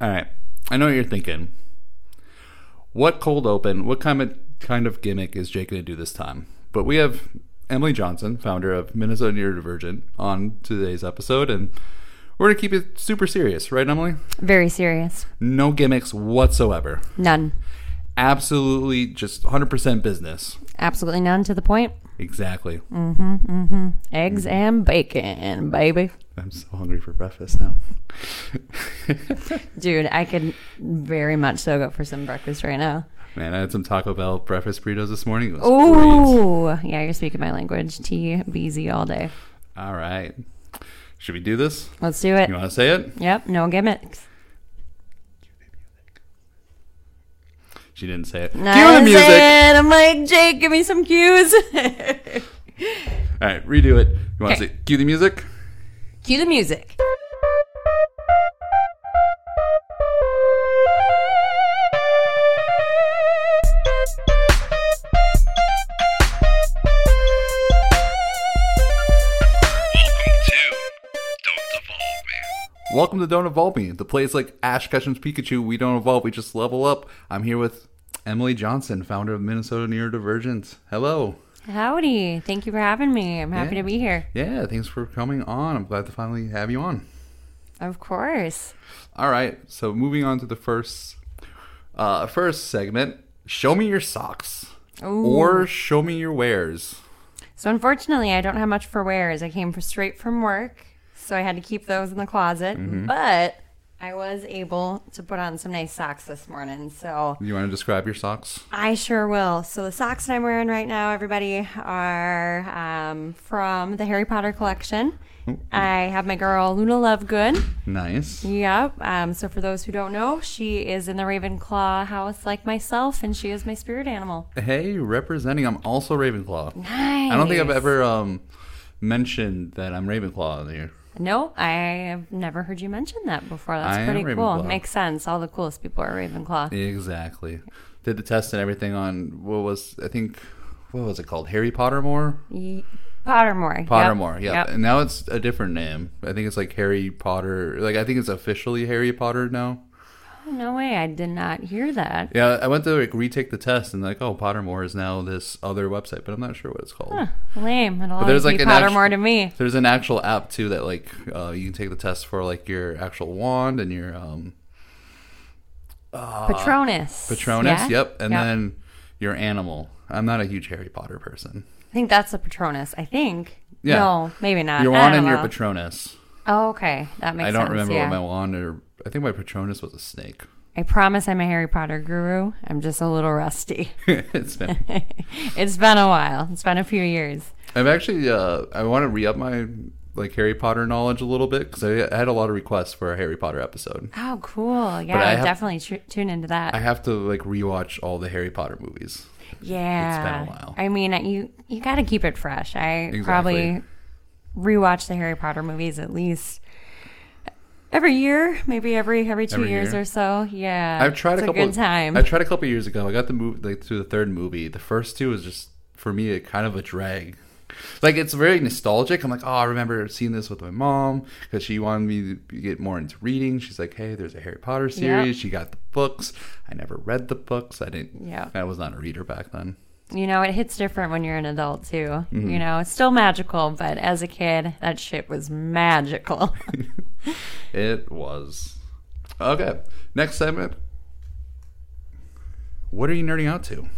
All right. I know what you're thinking. What cold open, what kind of kind of gimmick is Jake going to do this time? But we have Emily Johnson, founder of Minnesota Neurodivergent, on today's episode, and we're going to keep it super serious, right, Emily? Very serious. No gimmicks whatsoever. None. Absolutely just 100% business. Absolutely none to the point. Exactly. Mm-hmm, mm-hmm. Eggs and bacon, baby. I'm so hungry for breakfast now. Dude, I could very much so go for some breakfast right now. Man, I had some Taco Bell breakfast burritos this morning. It was great. Ooh. Yeah, you're speaking my language. T B Z all day. All right. Should we do this? Let's do it. You want to say it? Yep, no gimmicks. She didn't say it. Cue I the music. said, I'm like, Jake, give me some cues. All right, redo it. You want to say cue the music? Cue the music. Welcome to Don't Evolve Me, the place like Ash Ketchum's Pikachu. We don't evolve, we just level up. I'm here with Emily Johnson, founder of Minnesota Neurodivergent. Hello. Howdy. Thank you for having me. I'm happy Yeah. to be here. Yeah, thanks for coming on. I'm glad to finally have you on. Of course. All right, so moving on to the first uh first segment, show me your socks Ooh. or show me your wares. So unfortunately, I don't have much for wears. I came for straight from work, so I had to keep those in the closet. Mm-hmm. But I was able to put on some nice socks this morning. So You want to describe your socks? I sure will. So the socks that I'm wearing right now, everybody, are um, from the Harry Potter collection. I have my girl Luna Lovegood. Nice. Yep. Um, so for those who don't know, she is in the Ravenclaw house like myself, and she is my spirit animal. Hey, representing. I'm also Ravenclaw. Nice. I don't think I've ever um mentioned that I'm Ravenclaw here. No, I have never heard you mention that before. That's I pretty cool. Makes sense. All the coolest people are Ravenclaw. Exactly. Did the test and everything on what was I think what was it called? Harry Pottermore? Ye- Pottermore. yep. Pottermore, yeah. Yep. And now it's a different name. I think it's like Harry Potter. Like I think it's officially Harry Potter now. No way. I did not hear that. Yeah, I went to like retake the test and like, oh, Pottermore is now this other website, but I'm not sure what it's called. Huh, lame. It'll But there's like Pottermore actu- to me. There's an actual app too that like uh, you can take the test for like your actual wand and your um Patronus. Patronus. Yeah? Yep, and Yep. then your animal. I'm not a huge Harry Potter person. I think that's a Patronus. I think. Yeah. No, maybe not. Your wand and your. Patronus. Oh, okay. That makes I don't sense. remember yeah. what my wand or I think my Patronus was a snake. I promise I'm a Harry Potter guru. I'm just a little rusty. it's been. it's been a while. It's been a few years. I've actually uh, I want to re up my like Harry Potter knowledge a little bit because I, I had a lot of requests for a Harry Potter episode. Oh, cool. Yeah, I have- definitely tr- tune into that. I have to like rewatch all the Harry Potter movies. yeah. It's been a while. I mean, you you got to keep it fresh. I Exactly. probably rewatch the Harry Potter movies at least every year, maybe every every two Every years year? or so. Yeah. I've tried it's a couple. good time. I tried a couple years ago. I got the move like through the third movie. The first two was just for me a kind of a drag. Like it's very nostalgic. I'm like, oh, I remember seeing this with my mom because she wanted me to get more into reading. She's like, hey, there's a Harry Potter series. She got the books. I never read the books. I didn't. Yeah. I was not a reader back then. You know, it hits different when you're an adult too. Mm-hmm. You know, it's still magical, but as a kid, that shit was magical. It was. Okay. Next segment. What are you nerding out to?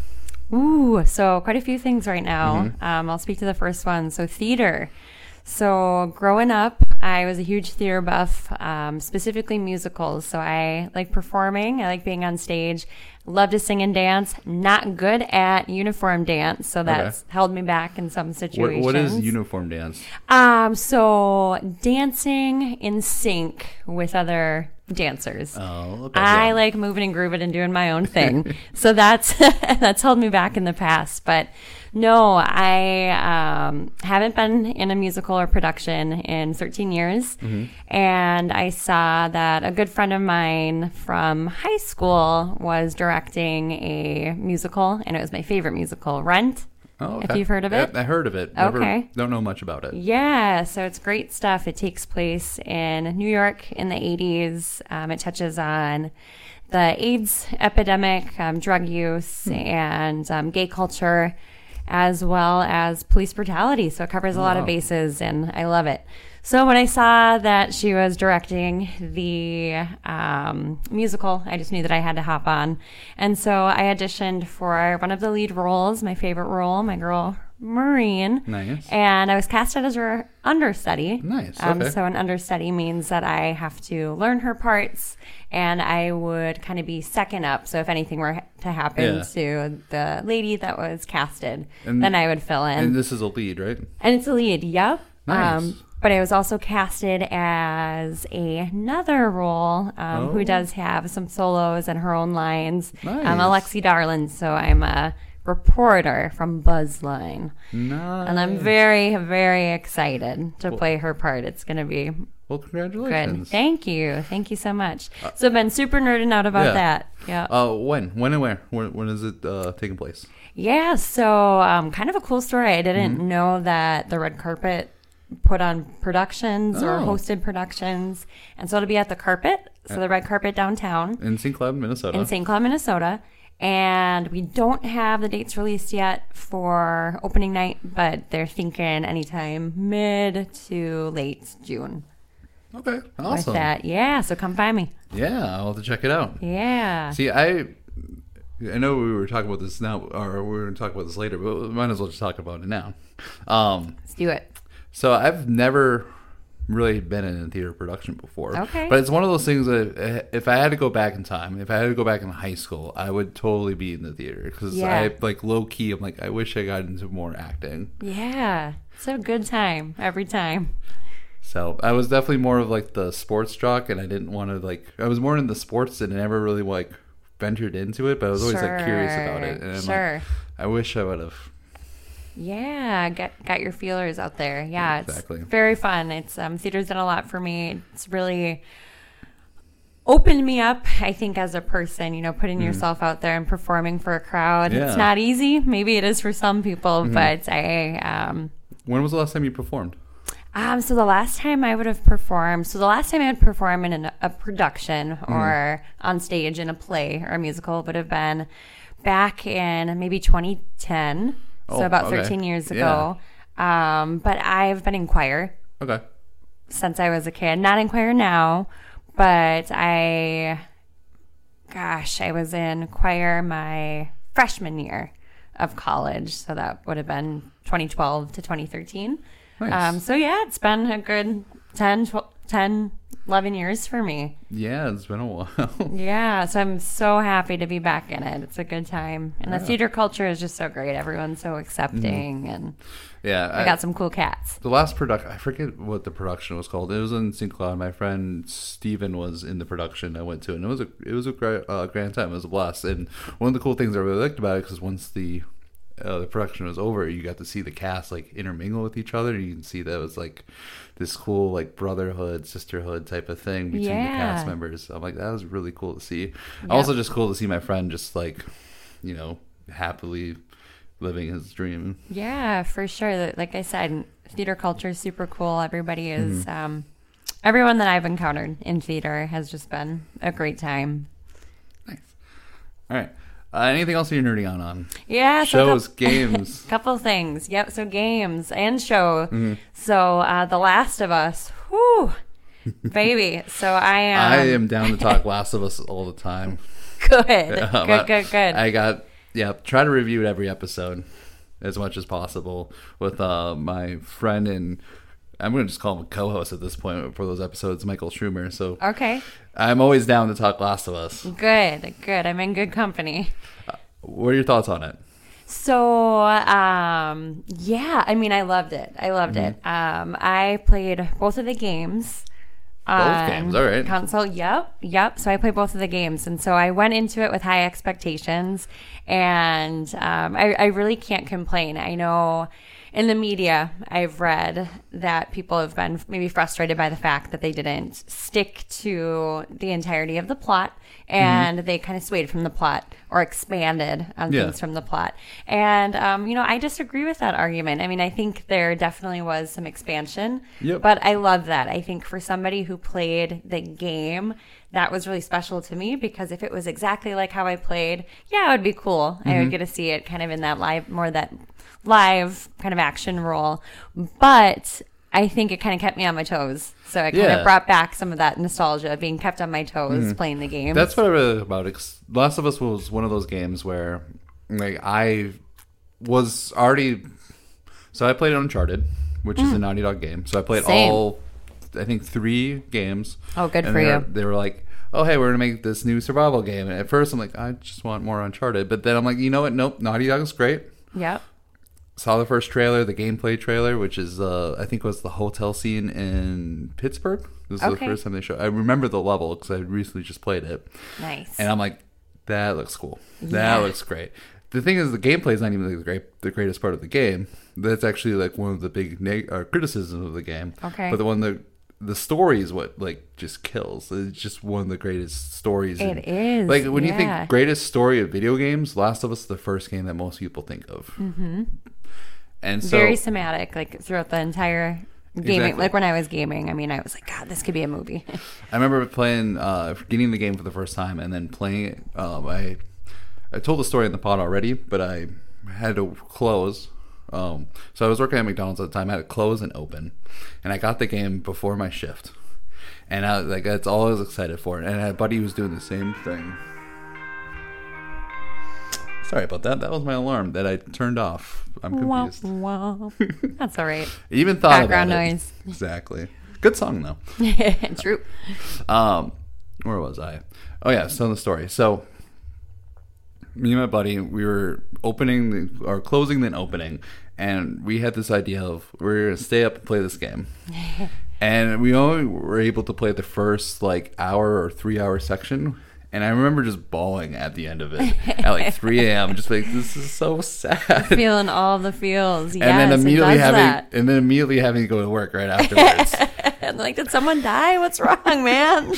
Ooh, so quite a few things right now. Mm-hmm. Um, I'll speak to the first one. So, theater. So, growing up, I was a huge theater buff, um, specifically musicals. So, I like performing, I like being on stage, love to sing and dance. Not good at uniform dance, so that's held me back in some What, situations. what is uniform dance? Um, so dancing in sync with other dancers. Oh, okay. I yeah. like moving and grooving and doing my own thing. so that's that's held me back in the past. But no, I um, haven't been in a musical or production in 13 years. Mm-hmm. And I saw that a good friend of mine from high school was directing a musical, and it was my favorite musical, Rent. Oh, if you've heard of it. I, I heard of it. Never, Okay. Don't know much about it. Yeah, so it's great stuff. It takes place in New York in the 80s. Um, it touches on the AIDS epidemic, um, drug use, and um, gay culture, as well as police brutality. So it covers a lot of bases, and I love it. So when I saw that she was directing the um, musical, I just knew that I had to hop on. And so I auditioned for one of the lead roles, my favorite role, my girl Maureen. Nice. And I was casted as her understudy. Nice, Um, so an understudy means that I have to learn her parts, and I would kind of be second up. So if anything were to happen Yeah. to the lady that was casted, And- then I would fill in. And this is a lead, right? And it's a lead, yep. Nice. Um, but I was also casted as another role um, Oh. who does have some solos and her own lines. Nice. I'm Alexi Darling, so I'm a reporter from Buzzline. Nice. And I'm very, very excited to play her part. It's going to be well, good. congratulations. Thank you. Thank you so much. So I've been super nerding out about yeah. that. Yeah. Uh, when? When and where? When, when is it uh, taking place? Yeah, so um, kind of a cool story. I didn't Mm-hmm. know that the red carpet put on productions or Oh. hosted productions, and so it'll be at the carpet, so the red carpet downtown In St. Cloud, Minnesota. in St. Cloud, Minnesota. And we don't have the dates released yet for opening night, but they're thinking anytime mid to late June. Okay, With awesome. that, yeah. So come find me. Yeah, I'll have to check it out. Yeah. See, I I know we were talking about this now, or we are going to talk about this later, but we might as well just talk about it now. Um, Let's do it. so I've never really been in a theater production before. Okay. But it's one of those things that eh, if I had to go back in time, if I had to go back in high school, I would totally be in the theater because Yeah. I like low key. I'm like, I wish I got into more acting. Yeah. It's a good time every time. So I was definitely more of like the sports jock, and I didn't want to like. I was more in the sports and never really like ventured into it, but I was always like curious about it. And Sure. like, I wish I would have. Yeah, got got your feelers out there. Yeah, Exactly. it's very fun. It's um, theater's done a lot for me. It's really opened me up. I think as a person, you know, putting yourself out there and performing for a crowd. Mm-hmm. Yeah. Mm-hmm. It's not easy. Maybe it is for some people, but I um, When was the last time you performed? Um, so the last time I would have performed, so the last time I would perform in an, a production Mm-hmm. or on stage in a play or a musical would have been back in maybe 2010. Oh, so about okay. 13 years ago. Um, but I've been in choir Okay. since I was a kid. Not in choir now, but I, gosh, I was in choir my freshman year of college. So that would have been 2012 to 2013. Nice. Um, so yeah, it's been a good 10, 12, 10, 11 years for me. Yeah, it's been a while. Yeah, so I'm so happy to be back in it. It's a good time. And the theater culture is just so great. Everyone's so accepting and yeah, I got some cool cats. The last production, I forget what the production was called. It was in St. Cloud. My friend Steven was in the production I went to, and it was a it was a great uh, grand time. It was a blast. And one of the cool things I really liked about it because once the uh, the production was over, you got to see the cast like intermingle with each other. You can see that it was like this cool like brotherhood, sisterhood type of thing between the cast members. I'm like that was really cool to see. Also, just cool to see my friend just like you know happily living his dream. Yeah, for sure. Like I said, theater culture is super cool. Everybody is, Mm-hmm. um, everyone that I've encountered in theater has just been a great time. Nice. All right. Uh, anything else you're nerding on on? Yeah, so Shows, coup- games. couple things. Yep. So games and show. Mm-hmm. So uh, The Last of Us. Whew, baby. So I am. I am down to talk Last of Us all the time. good. Um, good. Good. Good. I got yeah. Try to review it every episode as much as possible with uh, my friend and I'm going to just call him a co-host at this point for those episodes, Michael Schumer. So okay. I'm always down to talk Last of Us. Good. Good. I'm in good company. What are your thoughts on it? So, um, yeah, I mean, I loved it. I loved it. Um, I played both of the games. on games, all right. Console, yep, yep. So I played both of the games, and so I went into it with high expectations, and um, I, I really can't complain. I know in the media, I've read that people have been maybe frustrated by the fact that they didn't stick to the entirety of the plot and they kind of swayed from the plot or expanded on Yeah. things from the plot. And, um, you know, I disagree with that argument. I mean, I think there definitely was some expansion, Yep. but I love that. I think for somebody who played the game, that was really special to me because if it was exactly like how I played, yeah, it would be cool. I Mm-hmm. would get to see it kind of in that live, more that live kind of action role. But I think it kind of kept me on my toes. So it kind Yeah. of brought back some of that nostalgia of being kept on my toes playing the game. That's what I really like about it. Last of Us was one of those games where, like, I was already. So I played Uncharted, which is a Naughty Dog game. So I played Mm. Same. all, I think, three games. Oh, good And for they you. They were like, "Oh, hey, we're gonna make this new survival game." And at first, I'm like, "I just want more Uncharted," but then I'm like, "You know what? Nope, Naughty Dog is great." yep. Saw the first trailer, the gameplay trailer, which is uh, I think was the hotel scene in Pittsburgh. This is Okay. the first time they showed. I remember the level because I recently just played it. Nice. And I'm like, that looks cool. That Yeah. looks great. The thing is, the gameplay is not even the great, the greatest part of the game. That's actually like one of the big neg- uh, criticisms of the game. Okay. But the one that the story is what like just kills. It's just one of the greatest stories. in- It is, Like when you think greatest story of video games, Last of Us is the first game that most people think of. Mm-hmm. And so Very somatic, like throughout the entire gaming. Exactly. Like when I was gaming, I mean, I was like, God, this could be a movie. I remember playing, uh, getting the game for the first time, and then playing it. Um, I I told the story in the pod already, but I had to close. Um, so I was working at McDonald's at the time. I had to close and open, and I got the game before my shift, and I was like that's all I was excited for. And I had a buddy who was doing the same thing. Sorry about that. That was my alarm that I turned off. I'm confused. wah. That's all right. Even thought Background about it. noise. Exactly. Good song though. True. Um, where was I? Oh yeah, so in the story. So me and my buddy, we were opening the, or closing then opening, and we had this idea of we are gonna stay up and play this game. and we only were able to play the first like hour or three hour section. And I remember just bawling at the end of it at like 3 a.m. Just like this is so sad. Feeling all the feels. Yes, and then immediately having that. and then immediately having to go to work right afterwards. And like, did someone die? What's wrong, man?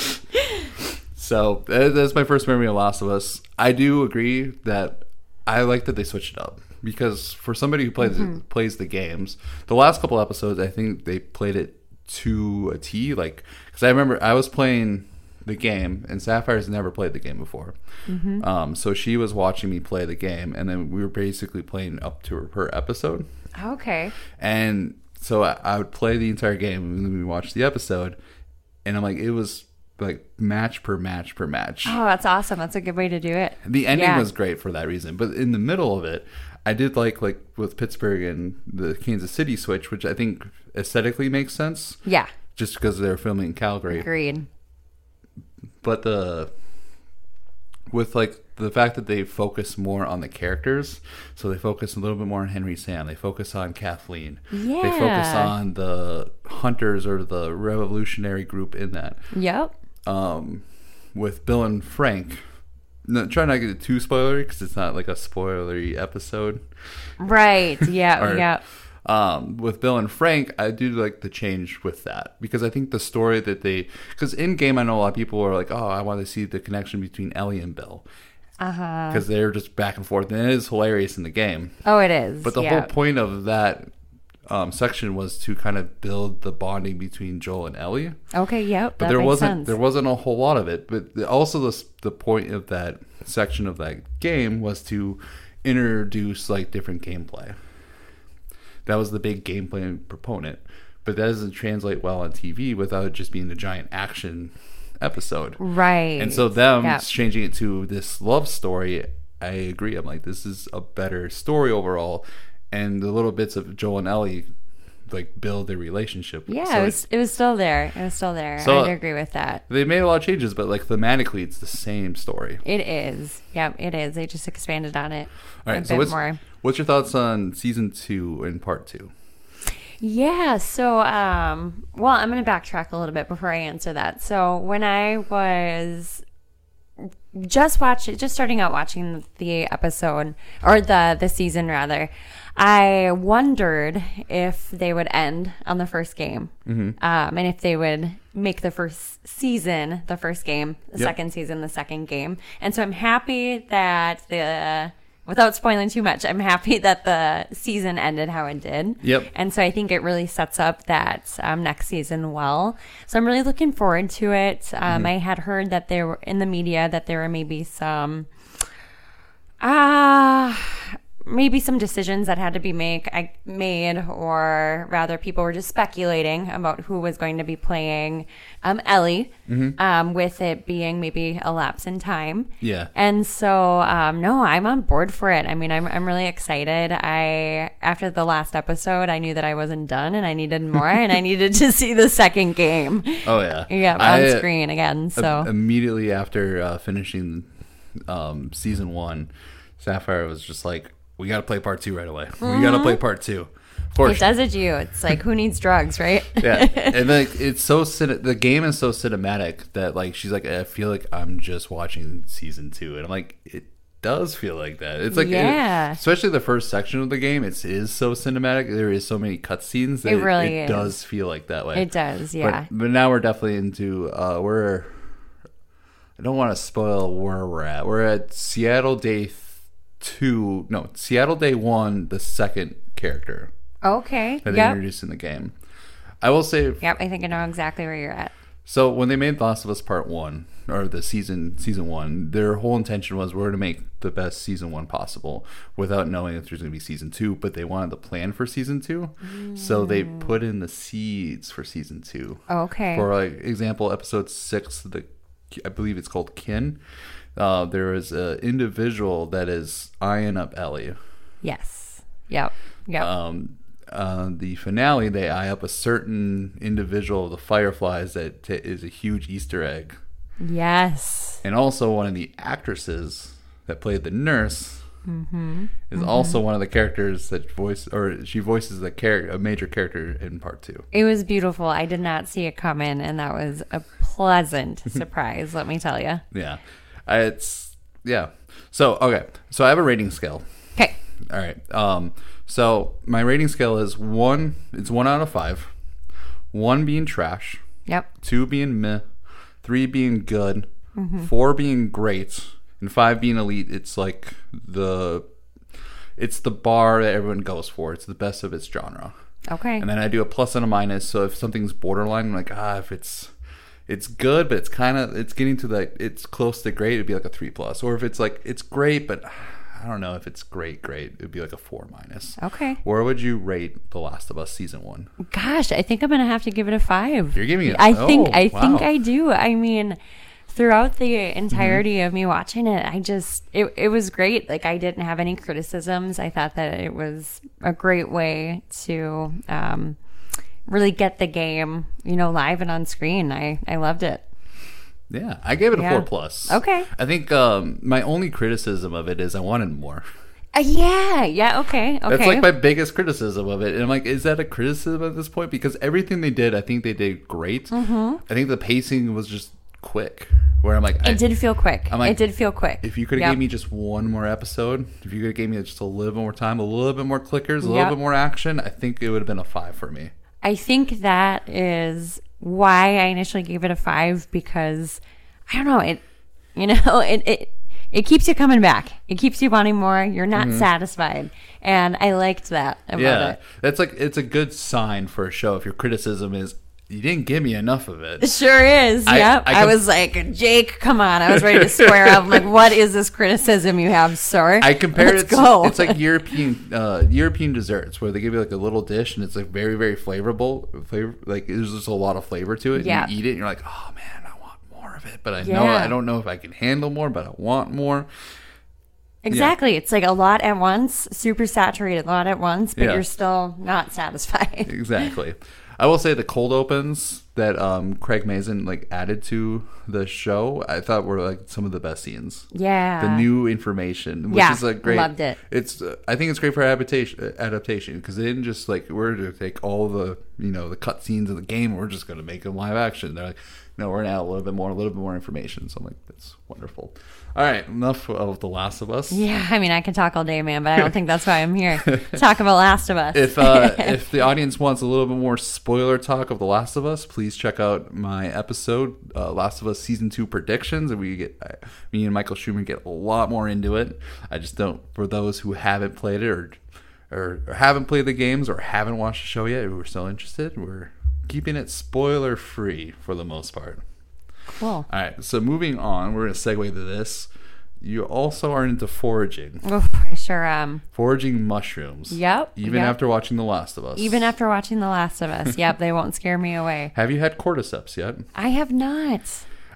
So that's my first memory of Last of Us. I do agree that I like that they switched it up because for somebody who plays plays the games, the last couple episodes I think they played it to a T. Like because I remember I was playing the game and Sapphire's never played the game before, um, so she was watching me play the game, and then we were basically playing up to her, her episode. Okay. And so I, I would play the entire game and then we watched the episode, and I'm like, it was like match per match per match. Oh, that's awesome. That's a good way to do it. The ending Yeah. was great for that reason, but in the middle of it, I did like like with Pittsburgh and the Kansas City switch, which I think aesthetically makes sense, Yeah. just because they're filming in Calgary. Agreed. But the with like the fact that they focus more on the characters, so they focus a little bit more on Henry Sam. They focus on Kathleen. Yeah. They focus on the hunters or the revolutionary group in that. Yep. Um, with Bill and Frank. No, try not to get too spoilery because it's not like a spoilery episode. Right. Yeah. Or- yeah. Um, with Bill and Frank, I do like the change with that because I think the story that they because in game I know a lot of people are like, oh, I want to see the connection between Ellie and Bill Uh huh. because they're just back and forth, and it is hilarious in the game. Oh, it is. But the yeah. whole point of that um, section was to kind of build the bonding between Joel and Ellie. Okay. Yep. but that there makes wasn't sense. there wasn't a whole lot of it but the, also the, the point of that section of that game was to introduce like different gameplay that was the big gameplay proponent but that doesn't translate well on tv without it just being a giant action episode right. and so them Yeah. changing it to this love story i agree i'm like this is a better story overall and the little bits of joel and ellie like build their relationship Yeah, So it was. It was still there. It was still there. So- I'd agree with that. They made a lot of changes, but like thematically, it's the same story. It is. Yep. It is. They just expanded on it All right. a so bit what's more. what's your thoughts on season two and part two? Yeah, so um well, I'm going to backtrack a little bit before I answer that. So, when I was just watch it, just starting out watching the episode or the the season rather. I wondered if they would end on the first game, um, and if they would make the first season the first game, the Yep. second season the second game. And so I'm happy that the without spoiling too much, I'm happy that the season ended how it did. Yep. And so I think it really sets up that um, next season well. So I'm really looking forward to it. Um, I had heard that there were in the media that there were maybe some, ah, maybe some decisions that had to be make I made, or rather, people were just speculating about who was going to be playing um, Ellie, um, with it being maybe a lapse in time. Yeah. And so, um, no, I'm on board for it. I mean, I'm, I'm really excited. I, after the last episode, I knew that I wasn't done and I needed more and I needed to see the second game. Oh yeah. Yeah, on I, uh, screen again. So, im- immediately after uh, finishing um, season one, Sapphire was just like, "We got to play part two right away. We got to play part two. Of course, it does it to you. It's like, who needs drugs, right? yeah, and like it's so the game is so cinematic that like she's like, I feel like I'm just watching season two, and I'm like, it does feel like that. It's like, it- Yeah. especially the first section of the game, it's is so cinematic. There is so many cutscenes that It really it does feel like that way. It does, yeah. But, but now we're definitely into uh we're I don't want to spoil where we're at. We're at Seattle Day two, no, Seattle Day one, the second character okay. that they Yep. introduced in the game. I will say Yep. I think I know exactly where you're at. so when they made Last of Us Part One or the season season one, their whole intention was we're going to make the best season one possible without knowing if there's going to be season two. But they wanted the plan for season two, so they mm. put in the seeds for season two. Okay. For like example, episode six, the I believe it's called Kin. Uh, there is an individual that is eyeing up Ellie. yes. Yep. Yep. Um, uh, the finale, they eye up a certain individual of the Fireflies that t- is a huge Easter egg, yes. and also one of the actresses that played the nurse Mm-hmm. is also one of the characters that voice or she voices a character, a major character in part two. It was beautiful. I did not see it come in, and that was a pleasant surprise, let me tell you. Yeah, I, it's yeah. So okay, so I have a rating scale. Okay. All right. Um, so my rating scale is one. It's one out of five. One being trash. Yep. two being meh, three being good, four being great, and five being elite. It's like the it's the bar that everyone goes for. It's the best of its genre. Okay. And then I do a plus and a minus. So if something's borderline, I'm like, ah, if it's it's good, but it's kind of it's getting to the it's close to great, it'd be like a three plus. Or if it's like it's great, but I don't know if it's great, great, it'd be like a four minus. Okay. Where would you rate The Last of Us season one? Gosh, I think I'm gonna have to give it a five. You're giving it- I think oh, I think. I do. I mean, throughout the entirety of me watching it, I just it it was great. Like I didn't have any criticisms. I thought that it was a great way to um, really get the game, you know, live and on screen. I I loved it. Yeah, I gave it a Yeah. four plus. Okay. I think um, my only criticism of it is I wanted more. Uh, yeah, yeah, okay, okay. That's like my biggest criticism of it. And I'm like, is that a criticism at this point? Because everything they did, I think they did great. Mm-hmm. I think the pacing was just quick. Where I'm like, I, it did feel quick. I'm like, it did feel quick. if you could have Yep. gave me just one more episode, if you could have gave me just a little bit more time, a little bit more clickers, a little Yep. bit more action, I think it would have been a five for me. I think that is why I initially gave it a five because I don't know it. You know it it it keeps you coming back. It keeps you wanting more. You're not satisfied, and I liked that about Mm-hmm. Yeah, it. that's like it's a good sign for a show if your criticism is you didn't give me enough of it. It sure is. I- yep. I I, com- was like, Jake, come on. I was ready to square up. I'm like, what is this criticism you have, sir? I compared Let's it. go. To, it's like European uh, European desserts where they give you like a little dish and it's like very very flavorable. Flavor like there's just a lot of flavor to it. Yeah. You eat it and you're like, oh man, I want more of it. But I know I don't know if I can handle more, but I want more. exactly. It's like a lot at once, super saturated, a lot at once, but Yeah. you're still not satisfied. Exactly. I will say the cold opens that um, Craig Mazin like added to the show, I thought were like some of the best scenes. yeah. the new information, which Yeah, is a great. loved it. It's uh, I think it's great for adaptation adaptation because they didn't just like we're to take all the you know the cut scenes of the game. We're just going to make them live action. They're like, No, we're gonna a little bit more, a little bit more information. So I'm like, that's wonderful. All right, enough of The Last of Us. Yeah, I mean, I can talk all day, man, but I don't think that's why I'm here. Talk about Last of Us. If uh, if the audience wants a little bit more spoiler talk of The Last of Us, please check out my episode, uh, Last of Us season two predictions, and we get uh, me and Michael Schumer get a lot more into it. I just don't for those who haven't played it or or, or haven't played the games or haven't watched the show yet, who are still interested, we're keeping it spoiler free for the most part. cool. All right, so moving on, we're going to segue to this. You also are into foraging, Oof, I sure am. foraging mushrooms. Yep. Even yep. after watching The Last of Us. Even after watching The Last of Us. Yep, they won't scare me away. Have you had cordyceps yet? I have not.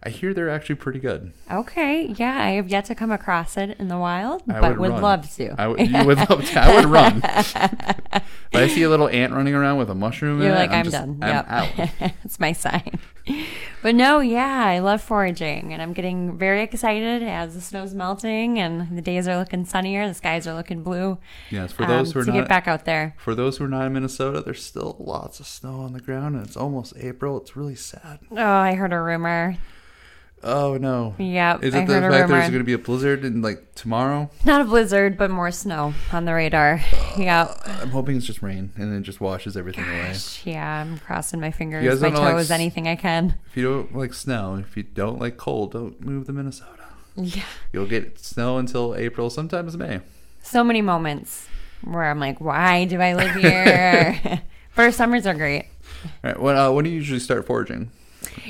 I hear they're actually pretty good. Okay, yeah, I have yet to come across it in the wild, I but would, run. love to. I would, you would love to. I would run. if I see a little ant running around with a mushroom in You're it, like, I'm, just- done. I'm out. it's my sign. But no, yeah, I love foraging and I'm getting very excited as the snow's melting and the days are looking sunnier, the skies are looking blue. Yes, for um, those who are to not get back out there. for those who are not in Minnesota, there's still lots of snow on the ground, and it's almost April. It's really sad. Oh, I heard a rumor. Oh no! Yep, Is I it the heard a fact there's going to be a blizzard in like tomorrow? Not a blizzard, but more snow on the radar. Yeah, I'm hoping it's just rain and it just washes everything away. Yeah, I'm crossing my fingers, my don't like, anything I can. If you don't like snow, if you don't like cold, don't move to Minnesota. Yeah. You'll get snow until April, sometimes May. So many moments where I'm like, why do I live here? but our summers are great. All right. When, uh, when do you usually start foraging?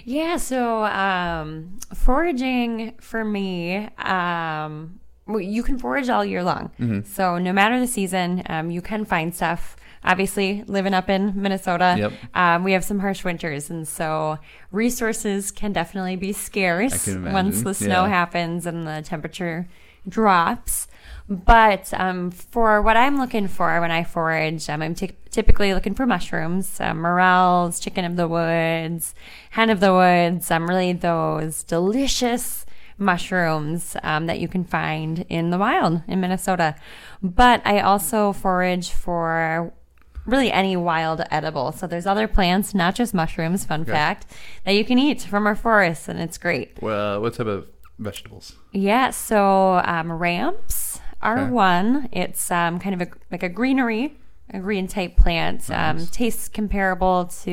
Yeah, so um, foraging for me, um, you can forage all year long. Mm-hmm. So no matter the season, um, you can find stuff. Obviously, living up in Minnesota, Yep. um, we have some harsh winters, and so resources can definitely be scarce I can imagine, once the snow yeah. happens and the temperature drops. But um, for what I'm looking for when I forage, um, I'm ty- typically looking for mushrooms, uh, morels, chicken of the woods, hen of the woods. Um, really those delicious mushrooms um, that you can find in the wild in Minnesota. But I also forage for really any wild edible. So there's other plants, not just mushrooms. Fun fact that you can eat from our forests, and it's great. Well, what type of vegetables? Yeah, so um, ramps are Okay. one. It's um, kind of a, like a greenery, a green type plant. Um, tastes comparable to,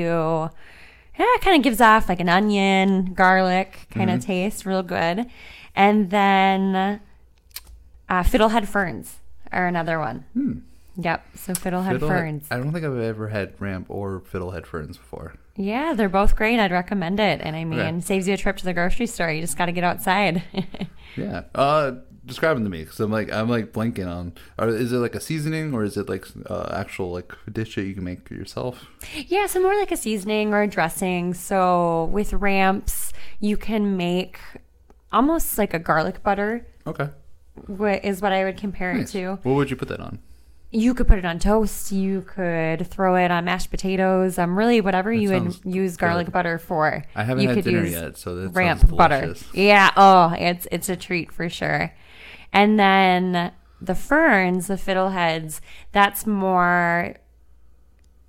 yeah, it kind of gives off like an onion, garlic kind of taste, real good. And then uh, fiddlehead ferns are another one. Yep, so fiddlehead, Fiddlehead- ferns. I don't think I've ever had ramp or fiddlehead ferns before. Yeah, they're both great. I'd recommend it. And I mean, Okay. saves you a trip to the grocery store. You just got to get outside. Yeah. Uh, describe them to me because I'm like I'm like blanking on. Or is it like a seasoning or is it like uh, actual like dish that you can make yourself? Yeah, so more like a seasoning or a dressing. So with ramps, you can make almost like a garlic butter, Okay. wh- is what I would compare Nice. it to. What would you put that on? You could put it on toast. You could throw it on mashed potatoes. Um, really, whatever you would use garlic good. butter for. I haven't you had could dinner use yet, so that ramp butter. Yeah. Oh, it's it's a treat for sure. And then the ferns, the fiddleheads, that's more.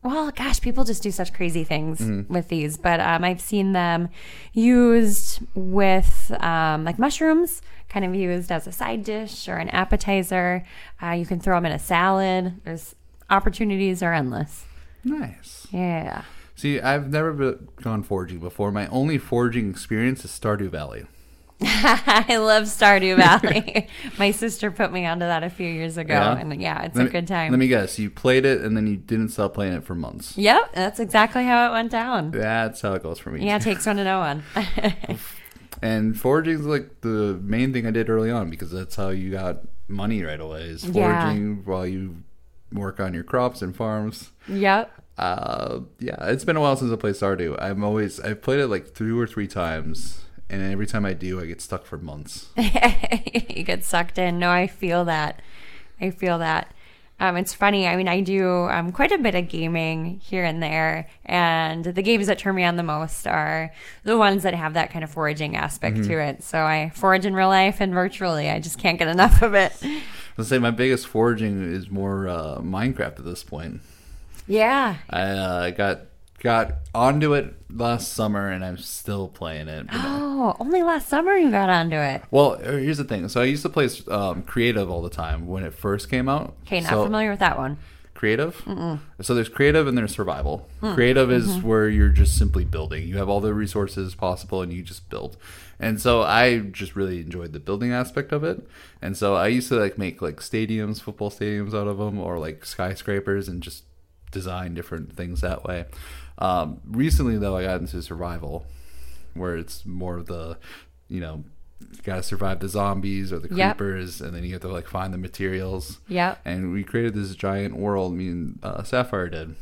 Well, gosh, people just do such crazy things Mm-hmm. with these, but um, I've seen them used with um, like mushrooms, kind of used as a side dish or an appetizer. Uh, you can throw them in a salad. There's opportunities are endless. Nice. Yeah. See, I've never gone foraging before. My only foraging experience is Stardew Valley. I love Stardew Valley. My sister put me onto that a few years ago, Yeah? and yeah, it's Let a me- good time. Let me guess. You played it and then you didn't stop playing it for months. Yep, that's exactly how it went down. That's how it goes for me. Yeah, it takes one to know one. And foraging is like the main thing I did early on because that's how you got money right away. Is Yeah. foraging while you work on your crops and farms. yep. Uh, yeah, it's been a while since I played Stardew. I'm always I've played it like two or three times, and every time I do, I get stuck for months. you get sucked in. No, I feel that. I feel that. Um, it's funny. I mean, I do um, quite a bit of gaming here and there, and the games that turn me on the most are the ones that have that kind of foraging aspect to it. So I forage in real life and virtually. I just can't get enough of it. I'll say my biggest foraging is more uh, Minecraft at this point. Yeah, I uh, got got onto it last summer, and I'm still playing it. Oh, only last summer you got onto it. Well, uh, here's the thing. So I used to play um, creative all the time when it first came out. Okay, not So- familiar with that one. creative. So there's creative and there's survival. Creative is where you're just simply building. You have all the resources possible and you just build. And so I just really enjoyed the building aspect of it. And so I used to like make like stadiums, football stadiums out of them, or like skyscrapers, and just design different things that way. Um, recently, though, I got into survival, where it's more of the, you know, you gotta survive the zombies or the Yep. creepers, and then you have to like find the materials Yeah. and we created this giant world. Me and uh, Sapphire did,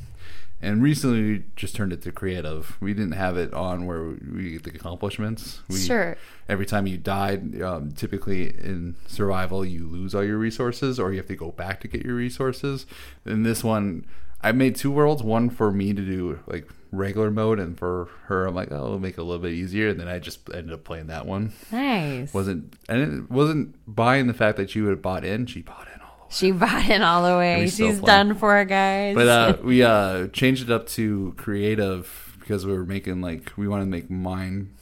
and recently we just turned it to creative. We didn't have it on where we get the accomplishments. We, Sure. Every time you died, um, typically in survival, you lose all your resources, or you have to go back to get your resources. In this one, I made two worlds. One for me to do like regular mode, and for her, I'm like, oh, it'll make it a little bit easier. And then I just ended up playing that one. Nice. wasn't and it wasn't buying the fact that she would have bought in. She bought in all the way. She bought in all the way. She's done for it, guys. But uh, we uh, changed it up to creative because we were making like we wanted to make mine.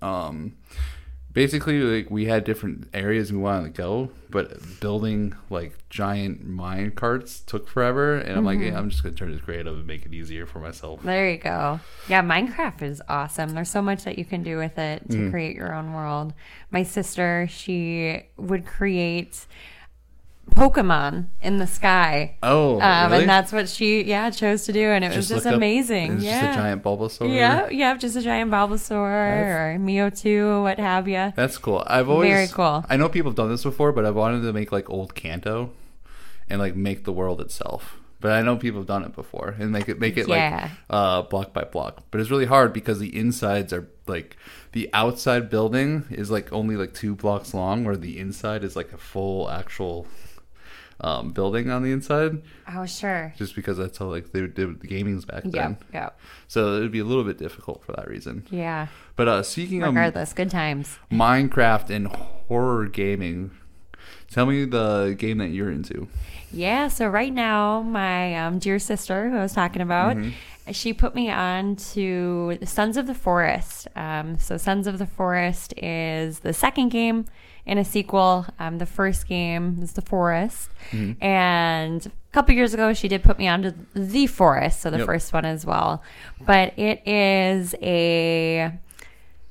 Um, basically, like we had different areas we wanted to go, but building like giant mine carts took forever. And I'm like, Mm-hmm. yeah, I'm just gonna turn to creative and make it easier for myself. there you go. Yeah, Minecraft is awesome. There's so much that you can do with it to create your own world. My sister, she would create Pokemon in the sky. Oh, Um, really? And that's what she, yeah, chose to do. And it was just look up- amazing. Yeah. just a giant Bulbasaur. Yeah, yeah, just a giant Bulbasaur or Mewtwo, or what have you. That's cool. I've always Very cool. I know people have done this before, but I've wanted to make like old Kanto and like make the world itself. But I know people have done it before and make it make it Yeah. like uh, block by block. But it's really hard because the insides are like the outside building is like only like two blocks long, where the inside is like a full actual um, building on the inside. Oh, sure. Just because that's how like they did the gamings back then. Yeah, yeah, So it would be a little bit difficult for that reason. yeah. But uh, speaking of Regardless, good times. Minecraft and horror gaming. Tell me the game that you're into. Yeah, so right now, my um, dear sister, who I was talking about, she put me on to Sons of the Forest. Um, so, Sons of the Forest is the second game in a sequel. Um, the first game is The Forest. And a couple years ago, she did put me onto The Forest, so the Yep. first one as well. But it is a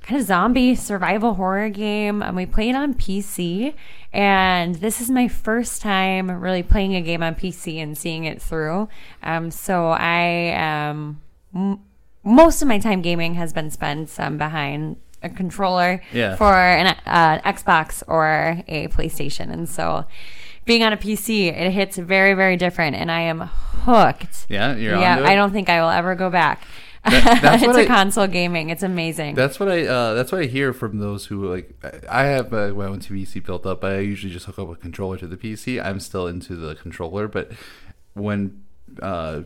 kind of zombie survival horror game. And we play it on PC. And this is my first time really playing a game on PC and seeing it through. Um, so I um, m- most of my time gaming has been spent um, behind a controller Yeah. for an uh, Xbox or a PlayStation. And so being on a PC, it hits very, very different. And I am hooked. Yeah, you're yeah? I don't think I will ever go back. That- that's it's what a I- console gaming. It's amazing. That's what I. Uh, that's what I hear from those who like. I have uh, my own PC built up. But I usually just hook up a controller to the PC. I'm still into the controller, but when uh,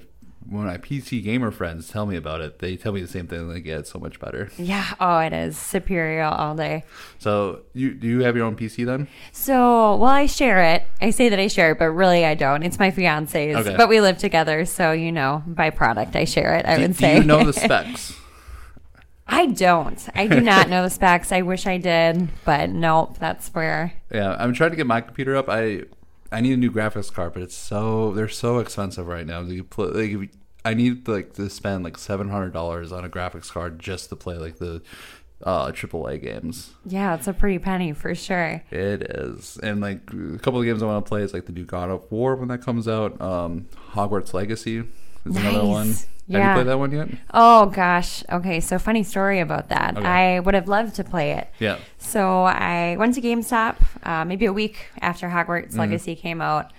when my PC gamer friends tell me about it, they tell me the same thing. Like, yeah, it's so much better. Yeah. Oh, it is superior all day. So, you do you have your own PC then? So, well, I share it. I say that I share it, but really I don't. It's my fiance's. Okay. But we live together, so you know, by product, I share it. I Do, would do say. you know the specs? I don't. I do not know the specs. I wish I did, but nope. That's where. Yeah, I'm trying to get my computer up. I I need a new graphics card, but it's so they're so expensive right now. You pl- like, I need like to spend like seven hundred dollars on a graphics card just to play like the uh AAA games. Yeah, it's a pretty penny for sure. It is, and like a couple of games I want to play is like the new God of War when that comes out. Um, Hogwarts Legacy is another Nice. one. Have you played that one yet? Oh gosh. Okay, so funny story about that. Okay. I would have loved to play it. Yeah. So I went to GameStop uh, maybe a week after Hogwarts Mm-hmm. Legacy came out.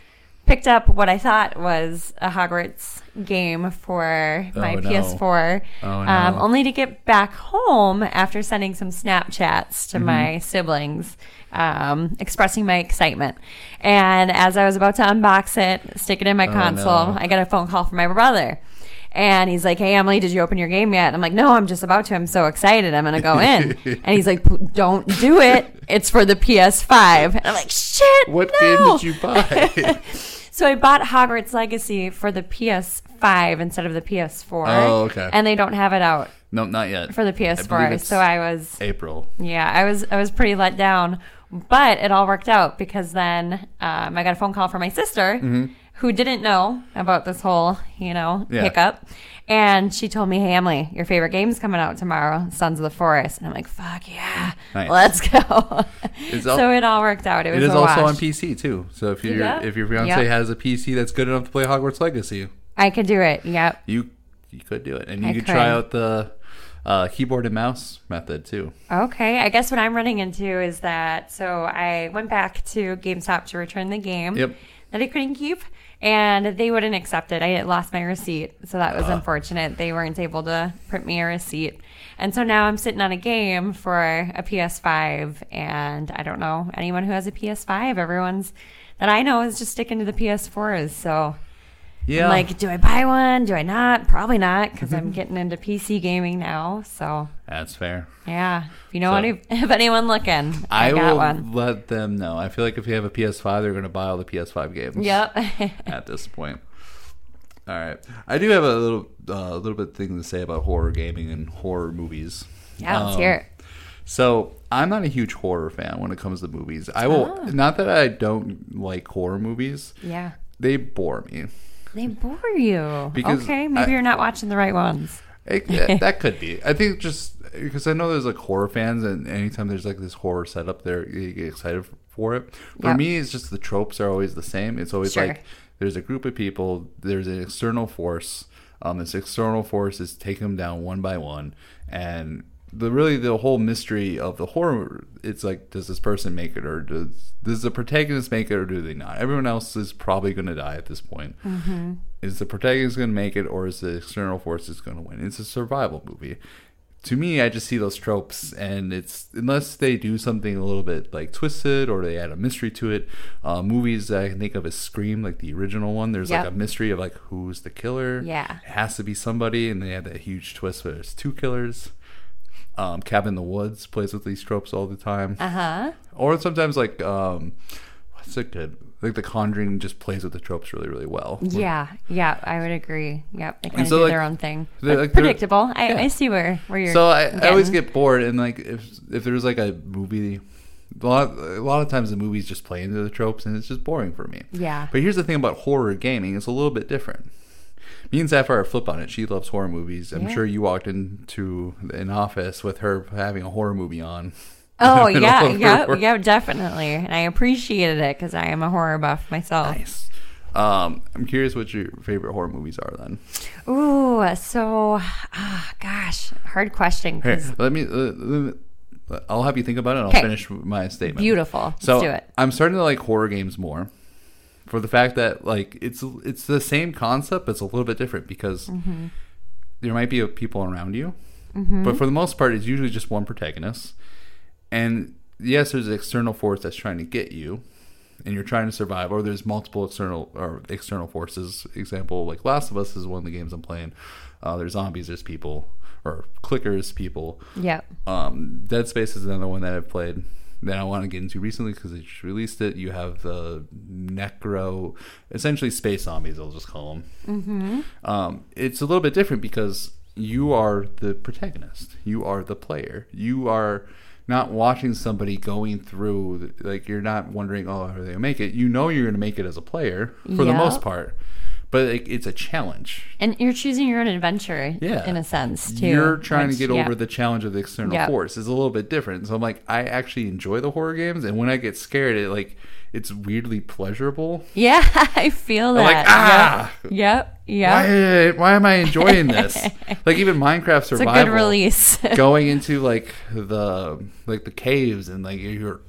Picked up what I thought was a Hogwarts game for my Oh, no. PS4, Oh, um, only to get back home after sending some Snapchats Mm-hmm. to my siblings, um, expressing my excitement. And as I was about to unbox it, stick it in my Oh, console, no. I got a phone call from my brother. And he's like, "Hey Emily, did you open your game yet?" I'm like, "No, I'm just about to. I'm so excited. I'm gonna go in." and he's like, "Don't do it. It's for the PS5." And I'm like, "Shit, What no." game did you buy? So I bought Hogwarts Legacy for the PS5 instead of the PS4. Oh, okay. And they don't have it out No, not yet. for the PS4. it's- So I was April. yeah, I was I was pretty let down, but it all worked out because then um, I got a phone call from my sister who didn't know about this whole you know Mm-hmm. Yeah. hiccup, and she told me, "Hey Emily, your favorite game's coming out tomorrow, Sons of the Forest," and I'm like, "Fuck yeah, Nice. let's go!" It's al- so it all worked out. It was It is also wash. on PC too. So if your Yeah. if your fiance Yep. has a PC that's good enough to play Hogwarts Legacy, I could do it. Yep. you you could do it, and you I could could. try out the uh, keyboard and mouse method too. Okay, I guess what I'm running into is that so I went back to GameStop to return the game Yep. that I couldn't keep, and they wouldn't accept it. I lost my receipt, so that was unfortunate. They weren't able to print me a receipt, and so now I'm sitting on a game for a PS5, and I don't know anyone who has a PS5. Everyone's that I know is just sticking to the PS4s. So Yeah, I'm like, do I buy one? Do I not? Probably not because I'm getting into PC gaming now. So that's fair. yeah, if you know So- any, if anyone looking, I, I, got will one. let them know. I feel like if you have a PS5, they're going to buy all the PS5 games. Yep. At this point. All right, I do have a little, uh, little bit thing to say about horror gaming and horror movies. yeah, let's Um, hear it. So I'm not a huge horror fan when it comes to movies. I will Oh. not that I don't like horror movies. Yeah. They bore me. They bore you. Because okay, maybe I- you're not watching the right ones. It, that- that could be. I think just because I know there's like horror fans, and anytime there's like this horror setup, there you get excited for it. For Yep. me, it's just the tropes are always the same. It's always Sure. like there's a group of people, there's an external force. Um, this external force is taking them down one by one, and the really the whole mystery of the horror. It's like, does this person make it, or does does the protagonist make it, or do they not? Everyone else is probably going to die at this point. Mm-hmm. Is the protagonist going to make it, or is the external forces going to win? It's a survival movie. To me, I just see those tropes, and it's unless they do something a little bit like twisted or they add a mystery to it. Uh, movies that I can think of as Scream, like the original one. There's Yep. like a mystery of like who's the killer. Yeah. it has to be somebody, and they have that huge twist where there's two killers. Um, Cabin in the Woods plays with these tropes all the time, Uh huh. or sometimes like um, what's it good? Like The Conjuring just plays with the tropes really, really well. Yeah, yeah, I would agree. Yep, they kind of so, do like, their own thing. they're, like, they're- predictable. I, yeah. I see where where you're. So I, I always get bored, and like if if there's like a movie, a lot a lot of times the movies just play into the tropes, and it's just boring for me. Yeah. But here's the thing about horror gaming: it's a little bit different. Me and Sapphire flip on it. She loves horror movies. I'm Yeah. sure you walked into an office with her having a horror movie on. Oh yeah, middle of her yeah, work. yeah, definitely. And I appreciated it because I am a horror buff myself. Nice. Um, I'm curious what your favorite horror movies are. Then Ooh, so ah, gosh, hard question. here, let me. Let me I'll have you think about it. and I'll finish my statement. Beautiful. Let's So do it. I'm starting to like horror games more for the fact that like it's it's the same concept, but it's a little bit different because Mm-hmm. there might be people around you, but for the most part, it's usually just one protagonist. And yes, there's an external force that's trying to get you, and you're trying to survive, or there's multiple external or external forces. Example, like Last of Us is one of the games I'm playing. Uh, there's zombies, there's people, or clickers, people. Yep. Um, Dead Space is another one that I've played that I want to get into recently because they just released it. You have the Necro, essentially space zombies. I'll just call them. Mm-hmm. Um, it's a little bit different because you are the protagonist. You are the player. You are not watching somebody going through. Like you're not wondering, oh, are they gonna make it? You know you're gonna make it as a player for the most part, but it, it's a challenge. And you're choosing your own adventure, Yeah. in a sense too. You're trying which- to get yeah. over the challenge of the external Yeah. force. It's a little bit different. So I'm like, I actually enjoy the horror games, and when I get scared, it like it's weirdly pleasurable. Yeah, I feel that. I'm like, ah, Yep. Yep. yep. why, why am I enjoying this? like even Minecraft It's a survival, good release. going into like the like the caves and like you're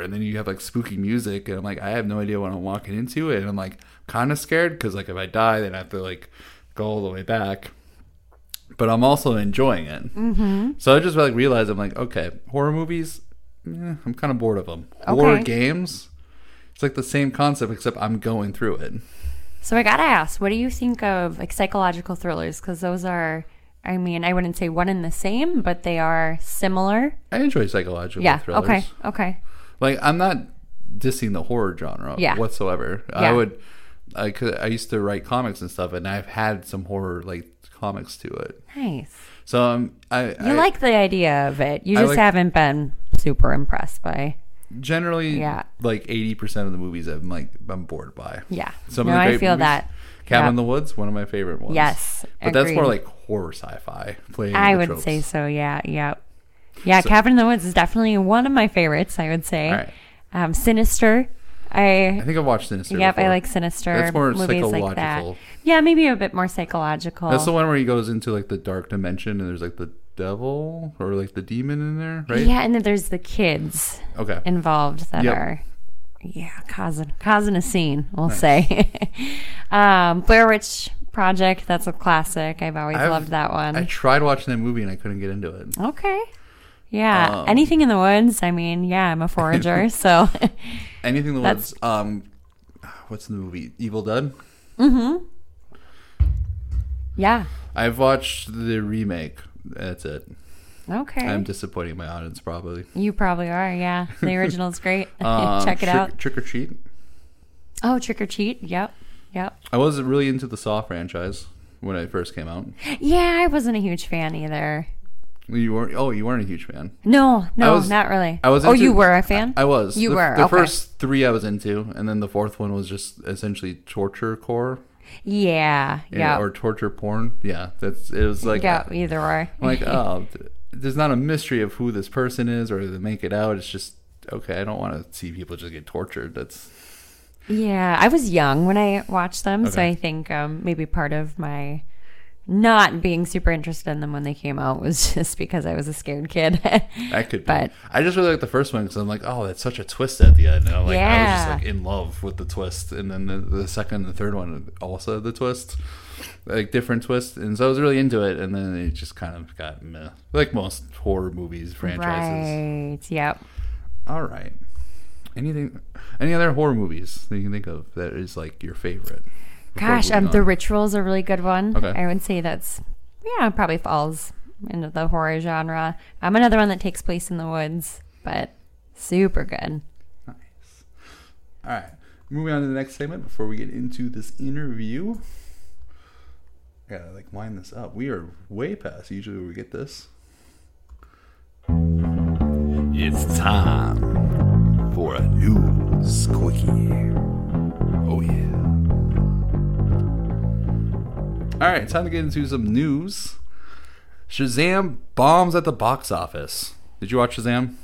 and then you have like spooky music, and I'm like, I have no idea what I'm walking into, and I'm like kind of scared because like if I die, then I have to like go all the way back. But I'm also enjoying it. Mm-hmm. So I just like realized I'm like, okay, horror movies, eh, I'm kind of bored of them. Horror games, it's like the same concept except I'm going through it. So I gotta ask, what do you think of like psychological thrillers? Because those are, I mean, I wouldn't say one and the same, but they are similar. I enjoy psychological Yeah. thrillers. Okay. Okay. Like I'm not dissing the horror genre Yeah. whatsoever. I would I could, I used to write comics and stuff, and I've had some horror like comics to it. Nice. So um, I You I, like the idea of it. You I just like- haven't been super impressed by. generally Yeah. like eighty percent of the movies I'm like I'm bored by. Yeah. Some no, of the I great feel movies- that. Cabin Yeah. in the Woods, one of my favorite ones. Yes. but that's more like horror sci-fi. Playing I would tropes. say so. Yeah. Yeah. Yeah. So- Cabin in the Woods is definitely one of my favorites. I would say. Right. Um, Sinister. I. I think I've watched Sinister. Yep, I like Sinister. That's more movies like that. psychological. Yeah, maybe a bit more psychological. That's the one where he goes into like the dark dimension and there's like the devil or like the demon in there, right? Yeah, and then there's the kids Okay. involved that Yep. are, yeah, causing causing a scene. We'll say. um, Blair Witch Project. That's a classic. I've always I've- loved that one. I tried watching that movie and I couldn't get into it. okay. Yeah, Um, anything in the woods. I mean, yeah, I'm a forager, so Anything in the That's- woods. Um, what's the movie? Evil Dead. Mm-hmm. Yeah. I've watched the remake. That's it. Okay. I'm disappointing my audience probably. you probably are. Yeah, the original's great. Um, Check it Trick- out. Trick 'r Treat. Oh, Trick 'r Treat. Yep. Yep. I wasn't really into the Saw franchise when it first came out. Yeah, I wasn't a huge fan either. You weren't. Oh, you weren't a huge fan. No, no, was- not really. I was. oh, you were a fan. I was. You the, were, The okay. first three I was into, and then the fourth one was just essentially torture core. yeah, Yeah, Or torture porn. Yeah, that's. It was like. yeah. Either way. Like, oh, there's not a mystery of who this person is or they make it out. It's just okay. I don't want to see people just get tortured. That's Yeah, I was young when I watched them, so I think um, maybe part of my not being super interested in them when they came out was just because I was a scared kid. that could. But- be. I just really like the first one because I'm like, oh, that's such a twist at the end. And I'm like, I was just like in love with the twist, and then the, the second and the third one also the twist, like different twist, and so I was really into it. And then it just kind of got meh, like most horror movies franchises. right. Yep. All right. Anything? Any other horror movies that you can think of that is like your favorite? Before Gosh, um, The on? Ritual's a really good one. Okay. I would say that's yeah, probably falls into the horror genre. I'm um, another one that takes place in the woods, but super good. Nice. All right. Moving on to the next segment before we get into this interview. I gotta like wind this up. We are way past usually where we get this. It's time for a news quickie. Oh yeah. All right, time to get into some news. Shazam bombs at the box office. Did you watch Shazam?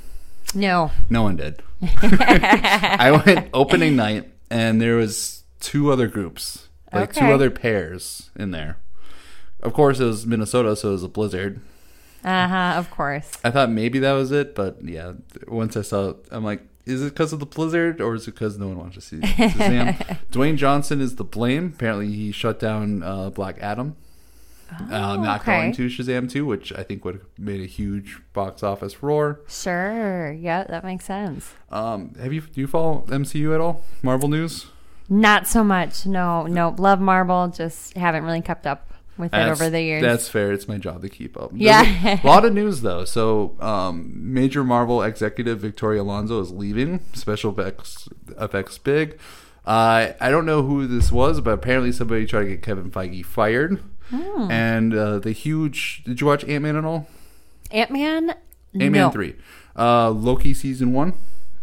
No. No one did. I went opening night, and there was two other groups, like two other pairs in there. Of course, it was Minnesota, so it was a blizzard. Uh huh. Of course. I thought maybe that was it, but yeah, once I saw it, I'm like, is it because of the blizzard, or is it because no one wants to see Shazam? Dwayne Johnson is the blame. Apparently, he shut down uh, Black Adam. uh, not okay. going to Shazam 2, which I think would have made a huge box office roar. Sure. Yeah, that makes sense. Um, have you do you follow MCU at all? Marvel news? Not so much. No, no. Love Marvel. Just haven't really kept up with it over the years. That's fair. It's my job to keep up. Yeah. a lot of news though. So, um, major Marvel executive Victoria Alonso is leaving. Special effects, effects big. Uh, I don't know who this was, but apparently somebody tried to get Kevin Feige fired. Hmm. And uh, the huge. Did you watch Ant Man at all? Ant Man. Ant Man no. three. Uh, Loki season one.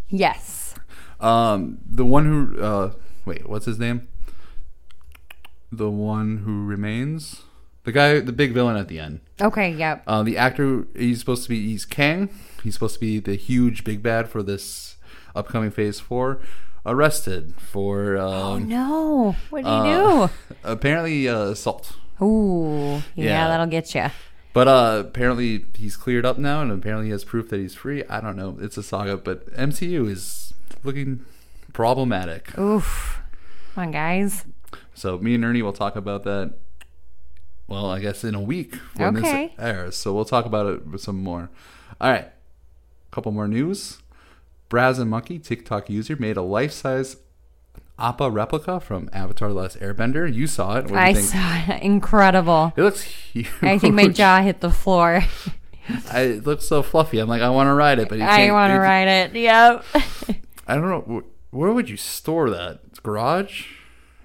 Yes. Um, the one who. Uh, wait, what's his name? The one who remains. The guy, the big villain at the end. Okay. Yep. Uh, the actor he's supposed to be he's Kang. He's supposed to be the huge big bad for this upcoming Phase Four. Arrested for oh um, no! What do you uh, apparently uh, assault. do? Ooh. Yeah, yeah. that'll get you. But uh, apparently he's cleared up now, and apparently he has proof that he's free. I don't know. It's a saga, but MCU is looking problematic. Oof. Come on, guys. So me and Ernie will talk about that. Well, I guess in a week when Okay. this airs. So we'll talk about it some more. All right, A couple more news. Braz and Monkey TikTok user made a life-size Appa replica from Avatar: The Last Airbender. You saw it. What do you I saw it. Incredible. It looks huge. I think my jaw hit the floor. I, it looks so fluffy. I'm like, I want to ride it, but I want to ride it. Yep. I don't know. Where would you store that? Garage?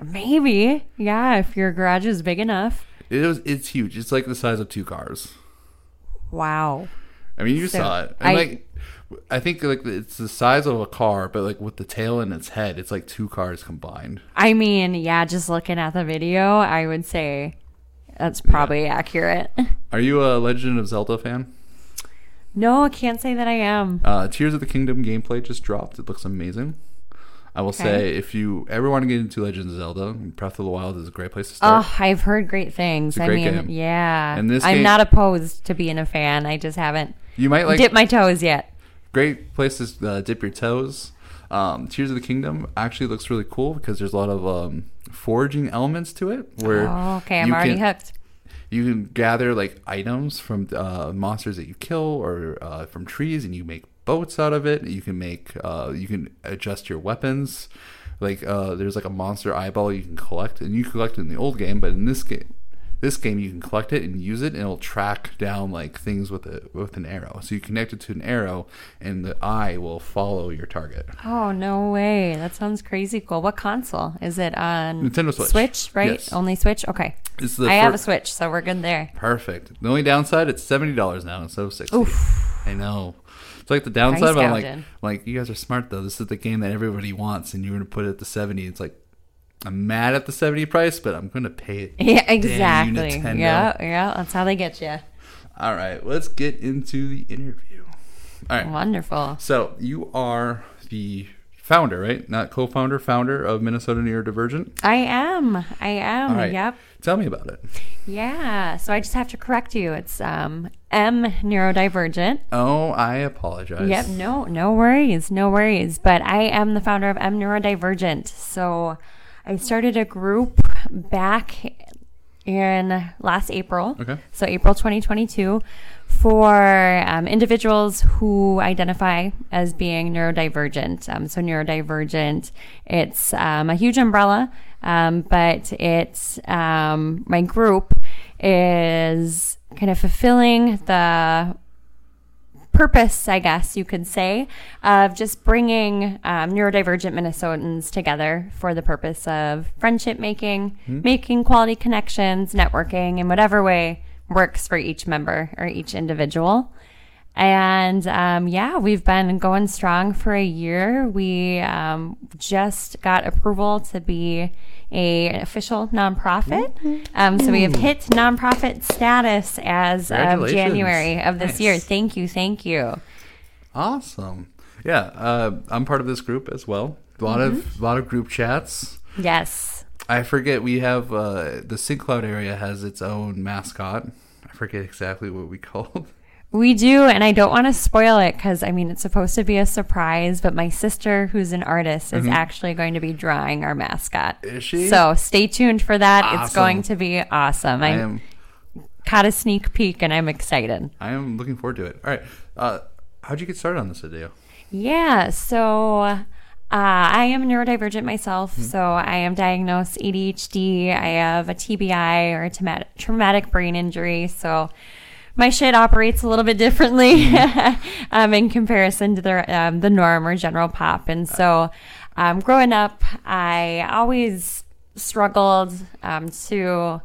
Maybe. Yeah, if your garage is big enough. It was. It's huge. It's like the size of two cars. Wow. I mean, you So, saw it. And I- like, I think like it's the size of a car, but like with the tail and its head, it's like two cars combined. I mean, yeah, just looking at the video, I would say that's probably accurate. Are you a Legend of Zelda fan? No, I can't say that I am. Uh, Tears of the Kingdom gameplay just dropped. It looks amazing. I will say, if you ever want to get into Legend of Zelda, Breath of the Wild is a great place to start. Oh, I've heard great things. a I great mean, game. yeah. And this I'm game- not opposed to being a fan. I just haven't you might like dip my toes yet. great place to uh, dip your toes. Um, Tears of the Kingdom actually looks really cool because there's a lot of um, foraging elements to it. Where Oh, okay, I'm already can- hooked. You can gather like items from uh, monsters that you kill or uh, from trees, and you make boats out of it. You can make uh, you can adjust your weapons. Like uh, there's like a monster eyeball you can collect, and you collect it in the old game, but in this game, this game you can collect it and use it, and it'll track down like things with a with an arrow. So you connect it to an arrow, and the eye will follow your target. Oh no way! That sounds crazy cool. What console is it on? Nintendo Switch. Switch, right? Yes. Only Switch. Okay, I have a Switch, so we're good there. Perfect. The only downside, it's seventy dollars now instead of sixty. I know. It's like the downside, but I'm like, like you guys are smart though. This is the game that everybody wants, and you're gonna put it at the seventy. It's like I'm mad at the seventy price, but I'm gonna pay it. Yeah, exactly. Yeah, yeah. That's how they get you. All right, let's get into the interview. All right. Wonderful. So you are the founder, right? Not co-founder, founder of Minnesota Neurodivergent. I am. I am. Right. Yep. Tell me about it. Yeah. So I just have to correct you. It's um M neurodivergent. Oh, I apologize. Yep. No, no worries. No worries. But I am the founder of M Neurodivergent. So I started a group back in last April. Okay. So April 2022 for um, individuals who identify as being neurodivergent. Um, so neurodivergent, it's um, a huge umbrella, um, but it's um, my group is kind of fulfilling the purpose, I guess you could say, of just bringing um, neurodivergent Minnesotans together for the purpose of friendship making, making quality connections, networking in whatever way works for each member or each individual. And um, yeah, we've been going strong for a year. We um, just got approval to be a official nonprofit. Um, so we have hit nonprofit status as of January of this Nice. year. Thank you, thank you. Awesome. Yeah, uh, I'm part of this group as well. A lot Mm-hmm. of lot of group chats. Yes. I forget we have uh, the St. Cloud area has its own mascot. I forget exactly what we called. We do, and I don't want to spoil it because I mean it's supposed to be a surprise. But my sister, who's an artist, is actually going to be drawing our mascot. Mm-hmm. Is she? So stay tuned for that. It's going to be awesome. I, I am caught a sneak peek, and I'm excited. I am looking forward to it. All right. Uh, how'd you get started on this idea? Yeah, so uh, I am neurodivergent myself. Mm-hmm. So I am diagnosed ADHD. I have a TBI or a traumatic, traumatic brain injury. So my shit operates a little bit differently Mm-hmm. um, in comparison to the um, the norm or general pop. And so, um, growing up, I always struggled um, to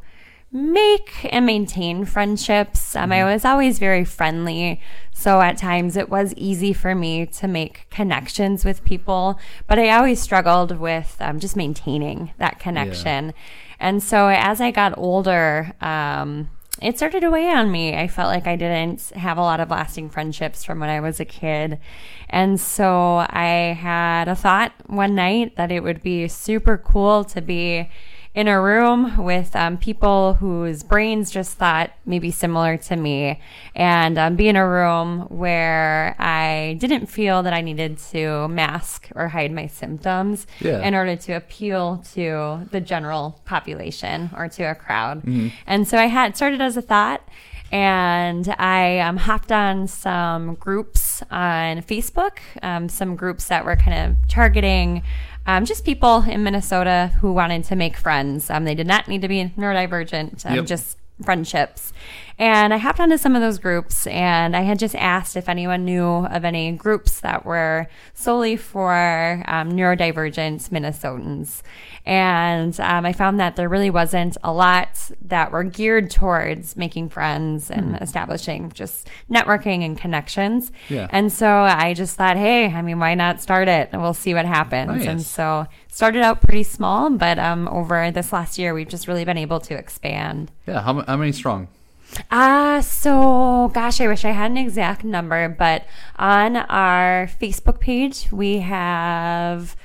make and maintain friendships. Um, I was always very friendly. So at times it was easy for me to make connections with people, but I always struggled with um, just maintaining that connection. And so as I got older, um, it started to weigh on me. I felt like I didn't have a lot of lasting friendships from when I was a kid. And so I had a thought one night that it would be super cool to be in a room with um, people whose brains just thought maybe similar to me and um, be in a room where I didn't feel that I needed to mask or hide my symptoms Yeah. in order to appeal to the general population or to a crowd. And so I had started as a thought and I um, hopped on some groups on Facebook, um, some groups that were kind of targeting um, just people in Minnesota who wanted to make friends. Um, they did not need to be neurodivergent, um, Yep. just friendships. And I hopped onto some of those groups and I had just asked if anyone knew of any groups that were solely for um, neurodivergent Minnesotans. And um, I found that there really wasn't a lot that were geared towards making friends and Hmm. establishing just networking and connections. Yeah. And so I just thought, hey, I mean, why not start it? And we'll see what happens. And so started out pretty small, but um, over this last year, we've just really been able to expand. Yeah. How, how many strong? Ah, so gosh, I wish I had an exact number, but on our Facebook page, we have,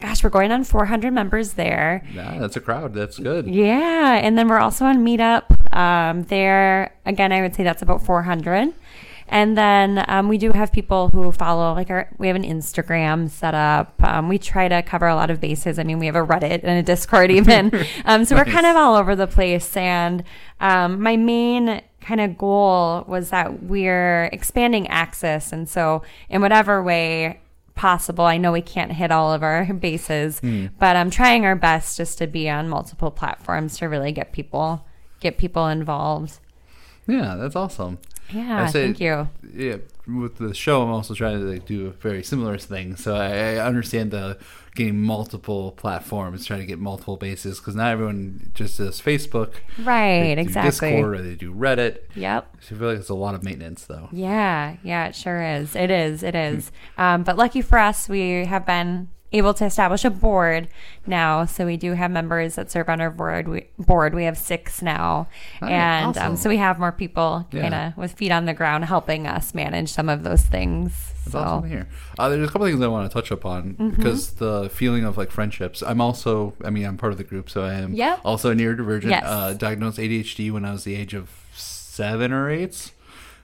gosh, we're going on 400 members there. Yeah, that's a crowd. That's good. Yeah, and then we're also on Meetup. Um, there again, I would say that's about 400. And then um, we do have people who follow, like our, we have an Instagram set up. Um, we try to cover a lot of bases. I mean, we have a Reddit and a Discord even. um, so we're kind of all over the place. And um, my main kind of goal was that we're expanding access. And so, in whatever way possible, I know we can't hit all of our bases, but I'm trying our best just to be on multiple platforms to really get people get people involved. Yeah, that's awesome. Yeah, thank you. Yeah, with the show, I'm also trying to like, do a very similar thing. So I, I understand the getting multiple platforms, trying to get multiple bases because not everyone just does Facebook. Right, They exactly. Discord or they do Reddit. Yep. So I feel like it's a lot of maintenance, though. Yeah, yeah, it sure is. It is. It is. Um, but lucky for us, we have been able to establish a board now. So we do have members that serve on our board. We, board. We have six now, and awesome. um, so we have more people kind of with feet on the ground helping us manage some of those things. That's so awesome to hear. Uh, there's a couple things I want to touch upon Mm-hmm. because the feeling of like friendships. I'm also, I mean, I'm part of the group, so I am Yep. also neurodivergent. Yes. Uh, diagnosed ADHD when I was the age of seven or eight.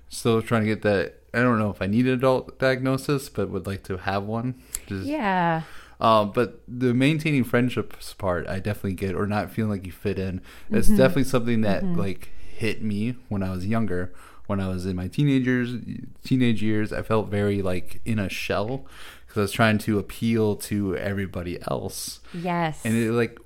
Still trying to get that. I don't know if I need an adult diagnosis, but would like to have one. Just, yeah, Um, but the maintaining friendships part, I definitely get, or not feeling like you fit in. That's definitely something that like hit me when I was younger. When I was in my teenagers, teenage years, I felt very like in a shell because I was trying to appeal to everybody else, yes, and it like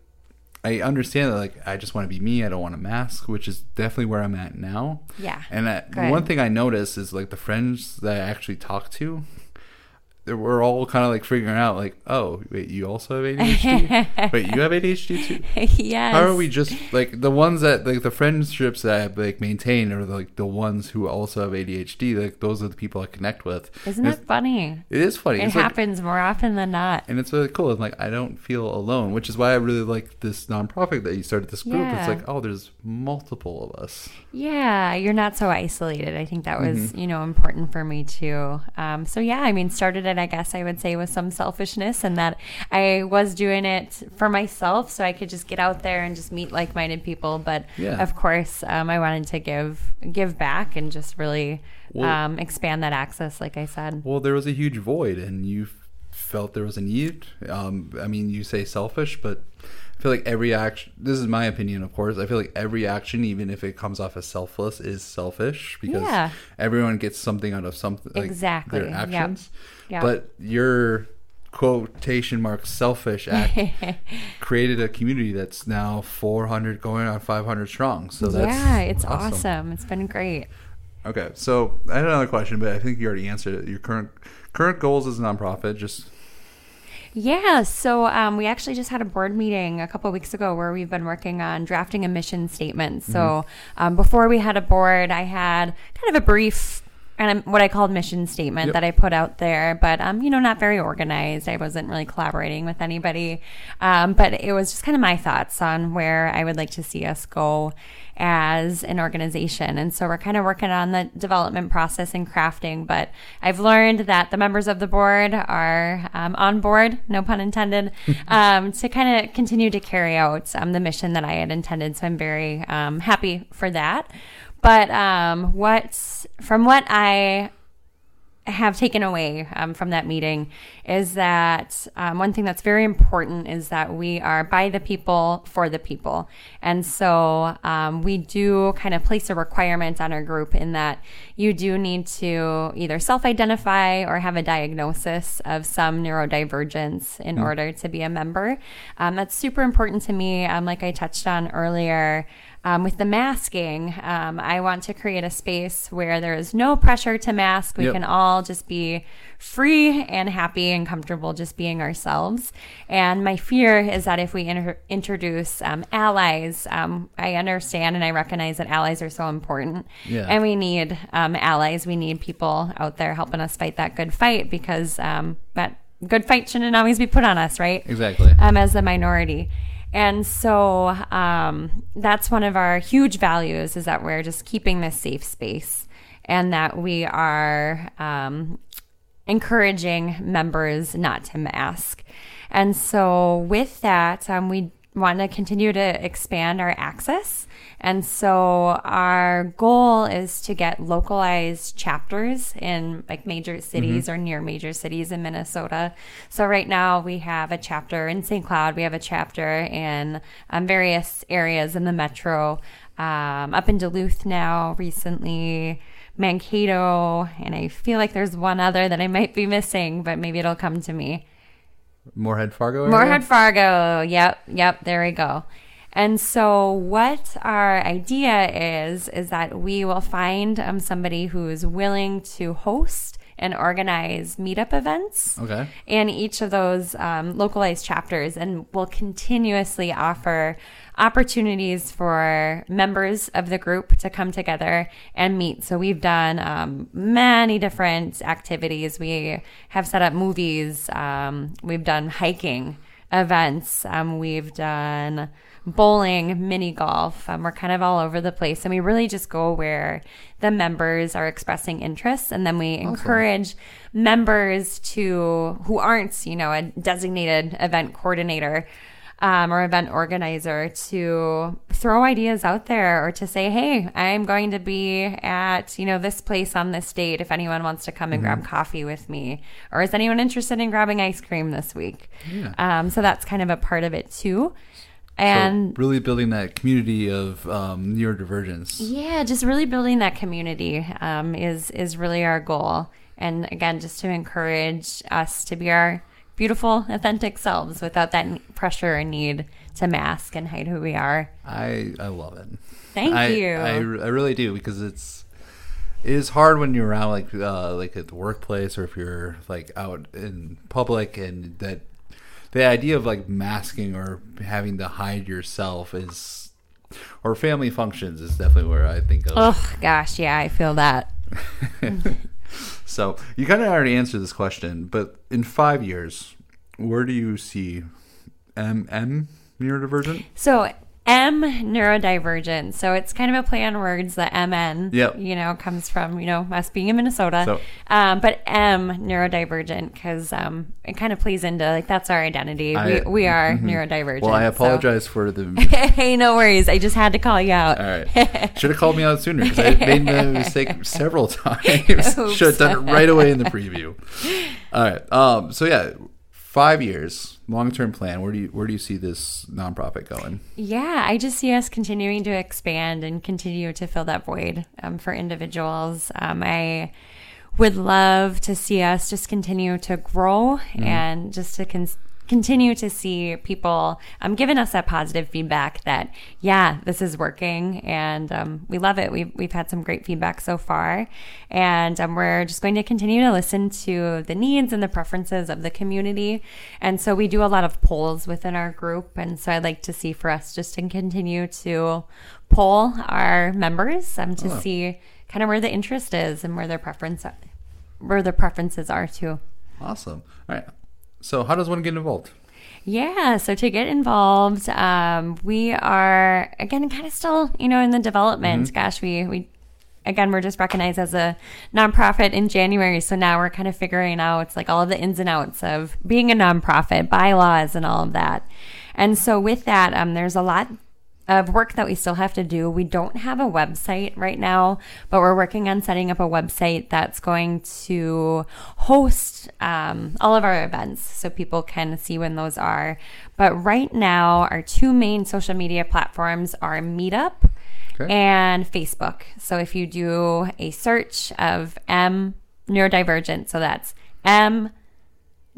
I understand that like I just want to be me. I don't want a mask, which is definitely where I'm at now. yeah, And I, one thing I noticed is like the friends that I actually talk to, we're all kind of like figuring out like, oh, wait, you also have ADHD? wait, you have ADHD too? yes. How are we just like the ones that like the friendships that i've like maintain are like the ones who also have ADHD? Like those are the people I connect with. Isn't it funny? It is funny. It It's like- happens more often than not. and it's really cool. I'm like, I don't feel alone, which is why I really like this nonprofit that you started this group. Yeah. It's like, oh, there's multiple of us. Yeah, you're not so isolated. I think that was, Mm-hmm. you know, important for me too. Um, so yeah, I mean, started it, I guess I would say, with some selfishness, and that I was doing it for myself, so I could just get out there and just meet like-minded people. But Yeah. of course, um, I wanted to give give back and just really Well- um, expand that access, like I said. Well, there was a huge void, and you felt there was a need. Um, I mean, you say selfish, but I feel like every action. This is my opinion, of course. I feel like every action, even if it comes off as selfless, is selfish because Yeah. everyone gets something out of something. Like Exactly. Their actions, Yep. but your quotation mark selfish act created a community that's now 400 going on 500 strong so that's yeah, it's awesome. It's been great. Okay, so I had another question, but I think you already answered it. Your current current goals as a nonprofit, just Yeah, so um, we actually just had a board meeting a couple weeks ago where we've been working on drafting a mission statement. So um, before we had a board, I had kind of a brief and what I called mission statement Yep. that I put out there, but um, you know, not very organized. I wasn't really collaborating with anybody, um, but it was just kind of my thoughts on where I would like to see us go as an organization. And so we're kind of working on the development process and crafting. But I've learned that the members of the board are um, on board, no pun intended, um, to kind of continue to carry out um, the mission that I had intended. So I'm very um, happy for that. But um, what's from what I have taken away um, from that meeting is that um, one thing that's very important is that we are by the people for the people. And so um, we do kind of place a requirement on our group in that you do need to either self identify or have a diagnosis of some neurodivergence in order to be a member. Um, that's super important to me. Um, like I touched on earlier, um, with the masking, um, I want to create a space where there is no pressure to mask. We Yep. can all just be free and happy and comfortable just being ourselves. And my fear is that if we inter- introduce um, allies, um, I understand and I recognize that allies are so important. Yeah. And we need um, allies. We need people out there helping us fight that good fight because um, that good fight shouldn't always be put on us, right? Exactly. um, as a minority. And so um, that's one of our huge values is that we're just keeping this safe space and that we are um, encouraging members not to mask. And so with that, um, we want to continue to expand our access. And so our goal is to get localized chapters in like major cities or near major cities in Minnesota. So right now we have a chapter in St. Cloud. We have a chapter in um, various areas in the metro. Um, up in Duluth now recently. Mankato, and I feel like there's one other that I might be missing, but maybe it'll come to me. Moorhead Fargo. area? Moorhead Fargo. Yep, yep, there we go. And so, what our idea is, is that we will find um, somebody who's willing to host and organize meetup events Okay. in each of those um, localized chapters and will continuously offer opportunities for members of the group to come together and meet. So we've done um, many different activities. We have set up movies. Um, we've done hiking events. Um, we've done bowling, mini golf. Um, we're kind of all over the place. And we really just go where the members are expressing interests. And then we encourage members to, who aren't, you know, a designated event coordinator. Um, or event organizer to throw ideas out there or to say, hey, I'm going to be at, you know, this place on this date if anyone wants to come and grab coffee with me. Or is anyone interested in grabbing ice cream this week? Yeah. Um, so that's kind of a part of it too. So And really building that community of um, neurodivergence. yeah, just really building that community um, is is really our goal. And again, just to encourage us to be our beautiful, authentic selves without that pressure or need to mask and hide who we are. I I love it. Thank I, you. I, I really do because it's it is hard when you're around like uh, like at the workplace or if you're like out in public and that the idea of like masking or having to hide yourself is or family functions is definitely where I think of. oh gosh, yeah, I feel that. So you kind of already answered this question, but in five years, where do you see MM neurodivergent? So M neurodivergent. So it's kind of a play on words. The MN, Yep. you know, comes from you know us being in Minnesota. So- um, but M neurodivergent because um, it kind of plays into like that's our identity. I- we we are mhm. neurodivergent. Well, I so- apologize for the. hey, no worries. I just had to call you out. All right, should have called me out sooner because I made the mistake several times. Should have done it right away in the preview. All right, um, so yeah, five years, long term plan. Where do you where do you see this nonprofit going? Yeah, I just see us continuing to expand and continue to fill that void um, for individuals. Um, I would love to see us just continue to grow and just to con- continue to see people um, giving us that positive feedback that, yeah, this is working and um, we love it. We've, we've had some great feedback so far. And um, we're just going to continue to listen to the needs and the preferences of the community. And so we do a lot of polls within our group. And so I'd like to see for us just to continue to poll our members um, to Oh. see kind of where the interest is and where their preference where their preferences are too. Awesome. All right. So how does one get involved? Yeah, so to get involved, um, we are again kind of still, you know, in the development. Gosh, we we again we're just recognized as a nonprofit in January, so now we're kind of figuring out like all of the ins and outs of being a nonprofit, bylaws, and all of that. And so with that, um, there's a lot of work that we still have to do. We don't have a website right now, but we're working on setting up a website that's going to host um, all of our events so people can see when those are. But right now, our two main social media platforms are Meetup Okay. and Facebook. So if you do a search of M neurodivergent, so that's M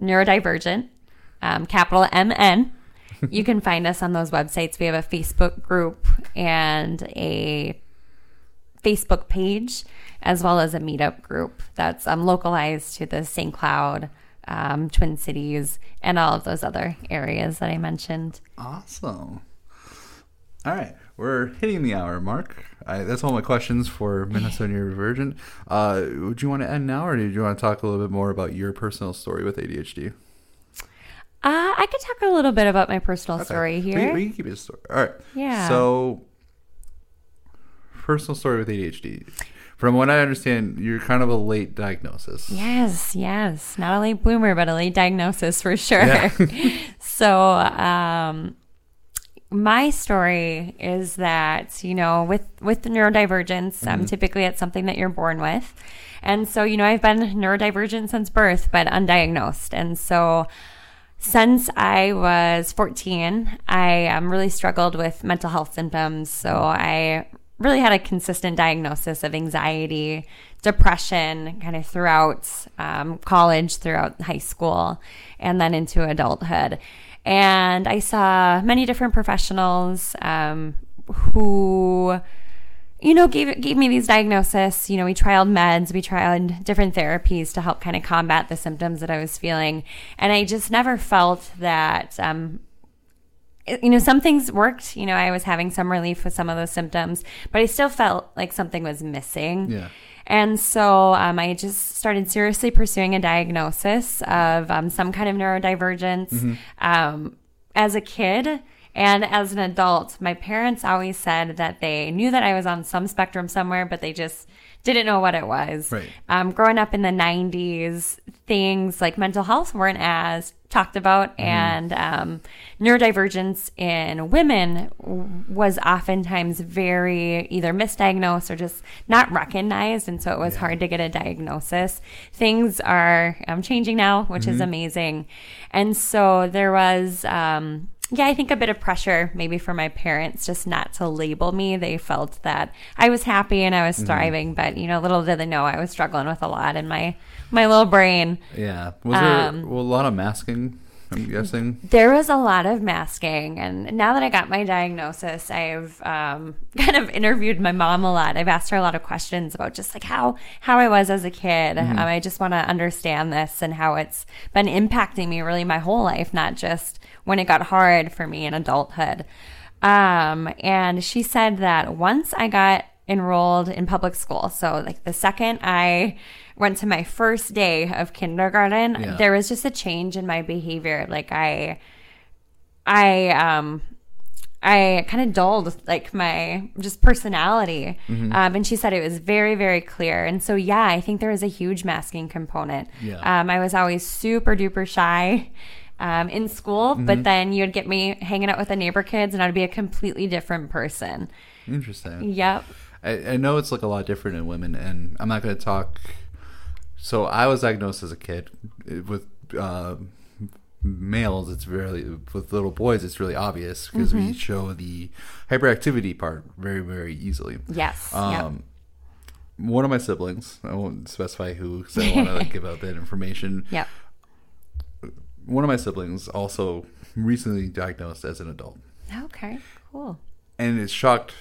neurodivergent, um, capital MN. you can find us on those websites. We have a Facebook group and a Facebook page, as well as a meetup group that's um, localized to the St. Cloud, um, Twin Cities, and all of those other areas that I mentioned. Awesome. All right, we're hitting the hour mark. I, that's all my questions for Minnesota Neurodivergent. Uh, would you want to end now, or did you want to talk a little bit more about your personal story with ADHD? Uh, I could talk a little bit about my personal Okay. story here. We, can keep it a story. All right. Yeah. So, personal story with ADHD. From what I understand, you're kind of a late diagnosis. Yes, yes. Not a late bloomer, but a late diagnosis for sure. Yeah. so, um, my story is that, you know, with, with neurodivergence, um, typically it's something that you're born with. And so, you know, I've been neurodivergent since birth, but undiagnosed. And so, since I was 14, I um, really struggled with mental health symptoms. So I really had a consistent diagnosis of anxiety, depression, kind of throughout um, college, throughout high school, and then into adulthood. And I saw many different professionals um, who you know, gave gave me these diagnoses. You know, we tried meds, we tried different therapies to help kind of combat the symptoms that I was feeling, and I just never felt that. Um, it- you know, some things worked. You know, I was having some relief with some of those symptoms, but I still felt like something was missing. Yeah. And so um, I just started seriously pursuing a diagnosis of um, some kind of neurodivergence. Um, as a kid and as an adult, my parents always said that they knew that I was on some spectrum somewhere, but they just didn't know what it was. Right. Um, growing up in the 90s, things like mental health weren't as talked about, and um, neurodivergence in women was oftentimes very either misdiagnosed or just not recognized, and so it was hard to get a diagnosis. Things are um, changing now, which is amazing. And so there was. Yeah, I think a bit of pressure maybe for my parents just not to label me. They felt that I was happy and I was thriving, but you know, little did they know I was struggling with a lot in my my little brain. Yeah. Was there Um, well, a lot of masking? I'm guessing. There was a lot of masking, and now that I got my diagnosis, I've um, kind of interviewed my mom a lot. I've asked her a lot of questions about just like how how I was as a kid. Um, I just want to understand this and how it's been impacting me really my whole life, not just when it got hard for me in adulthood. Um, and she said that once I got enrolled in public school, so like the second I went to my first day of kindergarten, Yeah. there was just a change in my behavior. Like I, I, um, I kind of dulled like my just personality. Mm-hmm. Um, and she said it was very, very clear. And so, yeah, I think there was a huge masking component. Yeah. Um, I was always super duper shy um, in school, Mm-hmm. but then you'd get me hanging out with the neighbor kids and I'd be a completely different person. Interesting. Yep. I, I know it's like a lot different in women, and I'm not going to talk. So I was diagnosed as a kid with uh, males. It's really with little boys. It's really obvious because we show the hyperactivity part very, very easily. Yes. Um, One of my siblings, I won't specify who because I don't want to like, give out that information. yep. One of my siblings also recently diagnosed as an adult. Okay. Cool. and it shocked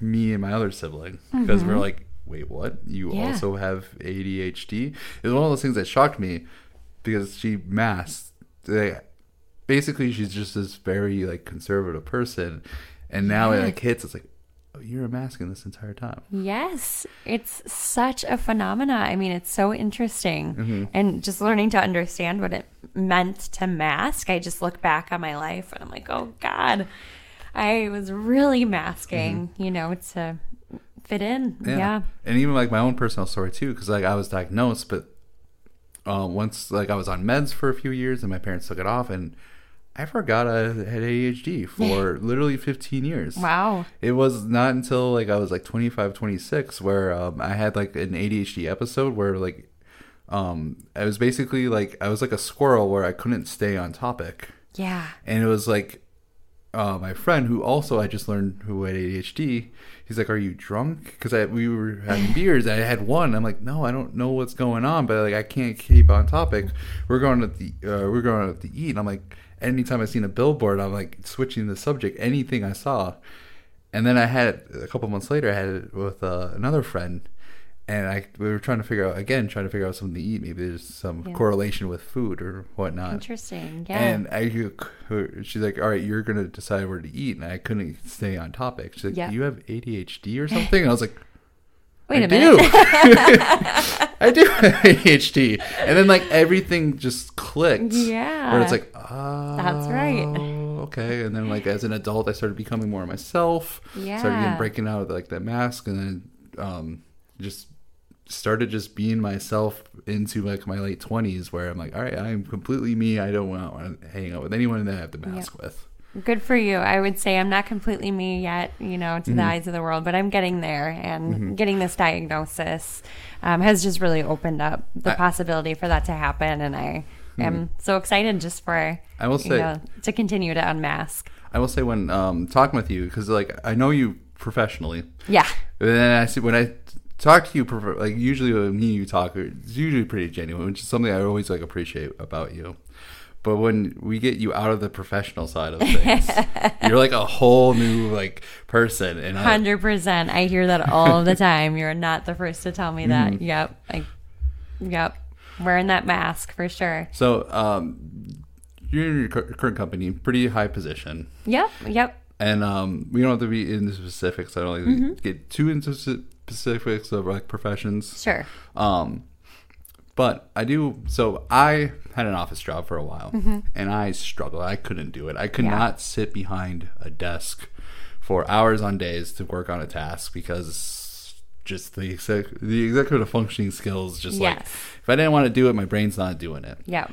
me and my other sibling because we're like, "Wait, what? You Mm-hmm. Yeah. also have ADHD?" It was one of those things that shocked me because she masked. They, basically, she's just this very like conservative person, and now it like hits. It's like, you're a masking this entire time. Yes, it's such a phenomena. I mean, it's so interesting. Mm-hmm. And just learning to understand what it meant to mask, I just look back on my life and I'm like, oh God, I was really masking, you know, to fit in. Yeah. and even like my own personal story too, because like I was diagnosed, but uh, once like I was on meds for a few years, and my parents took it off, and I forgot I had ADHD for literally 15 years. Wow. It was not until like I was like 25, 26 where um, I had like an ADHD episode where like um, I was basically like I was like a squirrel where I couldn't stay on topic, Yeah. and it was like uh, my friend who also I just learned who had ADHD. He's like, "Are you drunk?" Because I we were having beers. I had one. I'm like, "No, I don't know what's going on, but like I can't keep on topic." We're going to the uh, we're going to eat. And I'm like, anytime I seen a billboard, I'm like switching the subject. Anything I saw, and then I had it a couple months later. I had it with uh, another friend, and I we were trying to figure out again, trying to figure out something to eat. Maybe there's some Yeah. correlation with food or whatnot. Interesting. Yeah. And I, she's like, "All right, you're gonna decide where to eat," and I couldn't stay on topic. She's like, Yeah. "Do you have ADHD or something?" And I was like, Wait I a minute. do. I do have ADHD, and then like everything just clicked. Yeah. where it's like, ah, That's right. Okay, and then like as an adult, I started becoming more myself. Started Yeah. getting, breaking out of like that mask, and then um, just started just being myself into like my late twenties, where I'm like, all right, I'm completely me. I don't want to hang out with anyone that I have the mask with. Good for you. I would say I'm not completely me yet, you know, to the Mm-hmm. eyes of the world, but I'm getting there. And getting this diagnosis um, has just really opened up the I- possibility for that to happen. And I am so excited just for I will you say, know, to continue to unmask. I will say when um, talking with you, because like I know you professionally, Yeah. And then I see when I talk to you, like usually when me and you talk, it's usually pretty genuine, which is something I always like appreciate about you. But when we get you out of the professional side of things, you're like a whole new like person, and I, Hundred percent. I hear that all the time. You're not the first to tell me that. Mm-hmm. Yep. Like, yep. Wearing that mask for sure. so um, you're in your current company, pretty high position, Yep. Yep. and um, we don't have to be in the specifics. I don't like Mm-hmm. get too into specifics of like professions. Sure. Um, but I do. So I had an office job for a while, and I struggled. I couldn't do it. I could Mm-hmm. Yeah. not sit behind a desk for hours on days to work on a task because just the exec- the executive functioning skills. Just like if I didn't want to do it, my brain's not doing it. Yeah.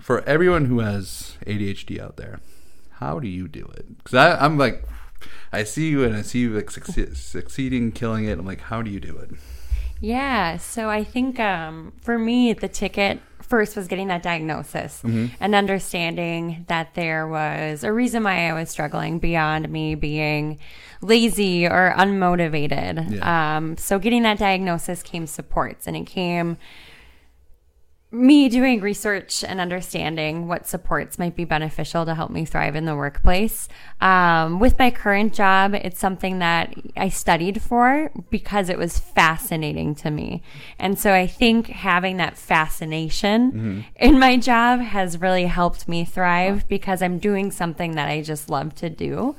For everyone who has ADHD out there, how do you do it? Because I'm like. I see you and I see you like succe- succeeding, killing it. I'm like, how do you do it? Yeah. So I think um, for me, the ticket first was getting that diagnosis and understanding that there was a reason why I was struggling beyond me being lazy or unmotivated. Yeah. Um, so getting that diagnosis came supports and it came me doing research and understanding what supports might be beneficial to help me thrive in the workplace. Um, with my current job, it's something that I studied for because it was fascinating to me. And so I think having that fascination in my job has really helped me thrive because I'm doing something that I just love to do.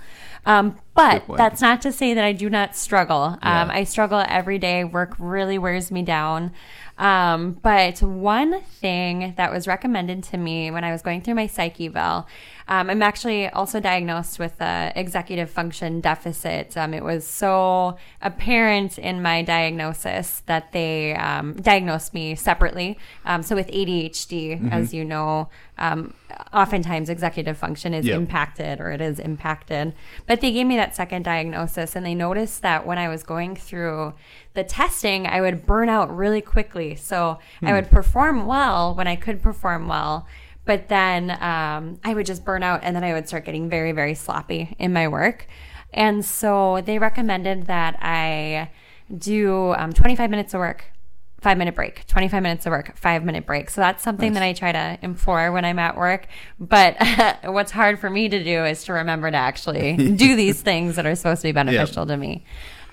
Um, but that's not to say that I do not struggle. Um, Yeah. I struggle every day. Work really wears me down. Um, but one thing that was recommended to me when I was going through my psych eval, um, I'm actually also diagnosed with a executive function deficit. Um, it was so apparent in my diagnosis that they um, diagnosed me separately. Um, so with ADHD, as you know, um, oftentimes executive function is Yep. impacted or it is impacted. But they gave me that second diagnosis and they noticed that when I was going through the testing, I would burn out really quickly. So I would perform well when I could perform well. But then um, I would just burn out and then I would start getting very, very sloppy in my work. And so they recommended that I do um, 25 minutes of work five minute break, 25 minutes of work, five minute break. So that's something that I try to implore when I'm at work. But what's hard for me to do is to remember to actually do these things that are supposed to be beneficial to me.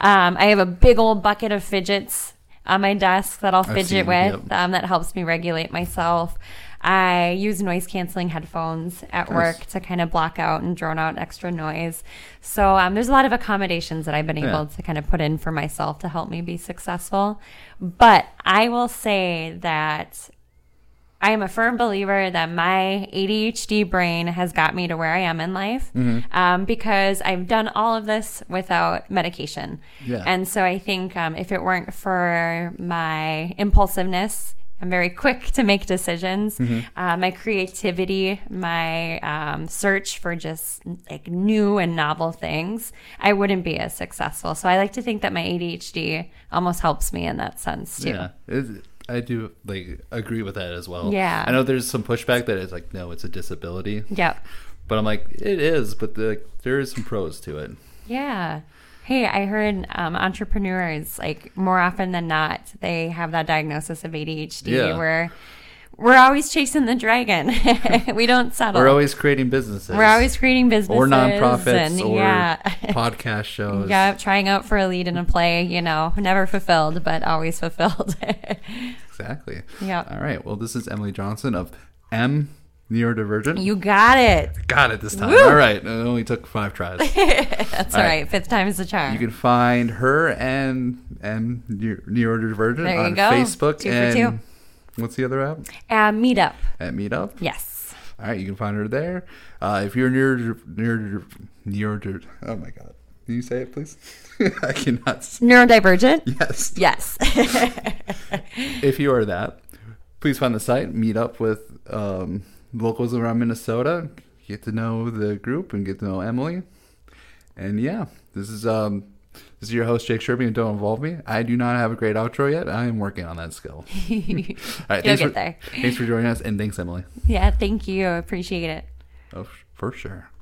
Um, I have a big old bucket of fidgets on my desk that I'll fidget seen, with yep. um, that helps me regulate myself. I use noise canceling headphones at Nice. work to kind of block out and drone out extra noise. So um, there's a lot of accommodations that I've been able Yeah. to kind of put in for myself to help me be successful. But I will say that I am a firm believer that my ADHD brain has got me to where I am in life um, because I've done all of this without medication. Yeah. And so I think um, if it weren't for my impulsiveness, I'm very quick to make decisions. Uh, my creativity, my um, search for just like new and novel things, I wouldn't be as successful. So I like to think that my ADHD almost helps me in that sense too. Yeah, I do like agree with that as well. Yeah. I know there's some pushback that is like, no, it's a disability. Yep. But I'm like, it is, but the, there is some pros to it. Yeah. Hey, I heard um, entrepreneurs like more often than not they have that diagnosis of ADHD Yeah. where we're always chasing the dragon. we don't settle. We're always creating businesses. We're always creating businesses or nonprofits and, or yeah. podcast shows. yeah, trying out for a lead in a play, you know, never fulfilled, but always fulfilled. Exactly. yeah. All right. Well, this is Emily Johnson of M Neurodivergent. You got it. Got it this time. Woo! All right. It only took five tries. That's all right. right. Fifth time is the charm. You can find her and and Neur- Neurodivergent There you on go. Facebook too and what's the other app? uh, meetup. At Meetup. Yes. All right, you can find her there. Uh, if you're near near near oh my god, can you say it please? I cannot. Neurodivergent. Yes. Yes. If you are that, please find the site. Meet up with um, locals around Minnesota. Get to know the group and get to know Emily. And yeah, this is um, this is your host Jake Sherby and Don't Involve Me. I do not have a great outro yet. I am working on that skill. All right, You'll thanks get for, there. Thanks for joining us and thanks Emily. yeah. Thank you. I appreciate it. Oh, for sure.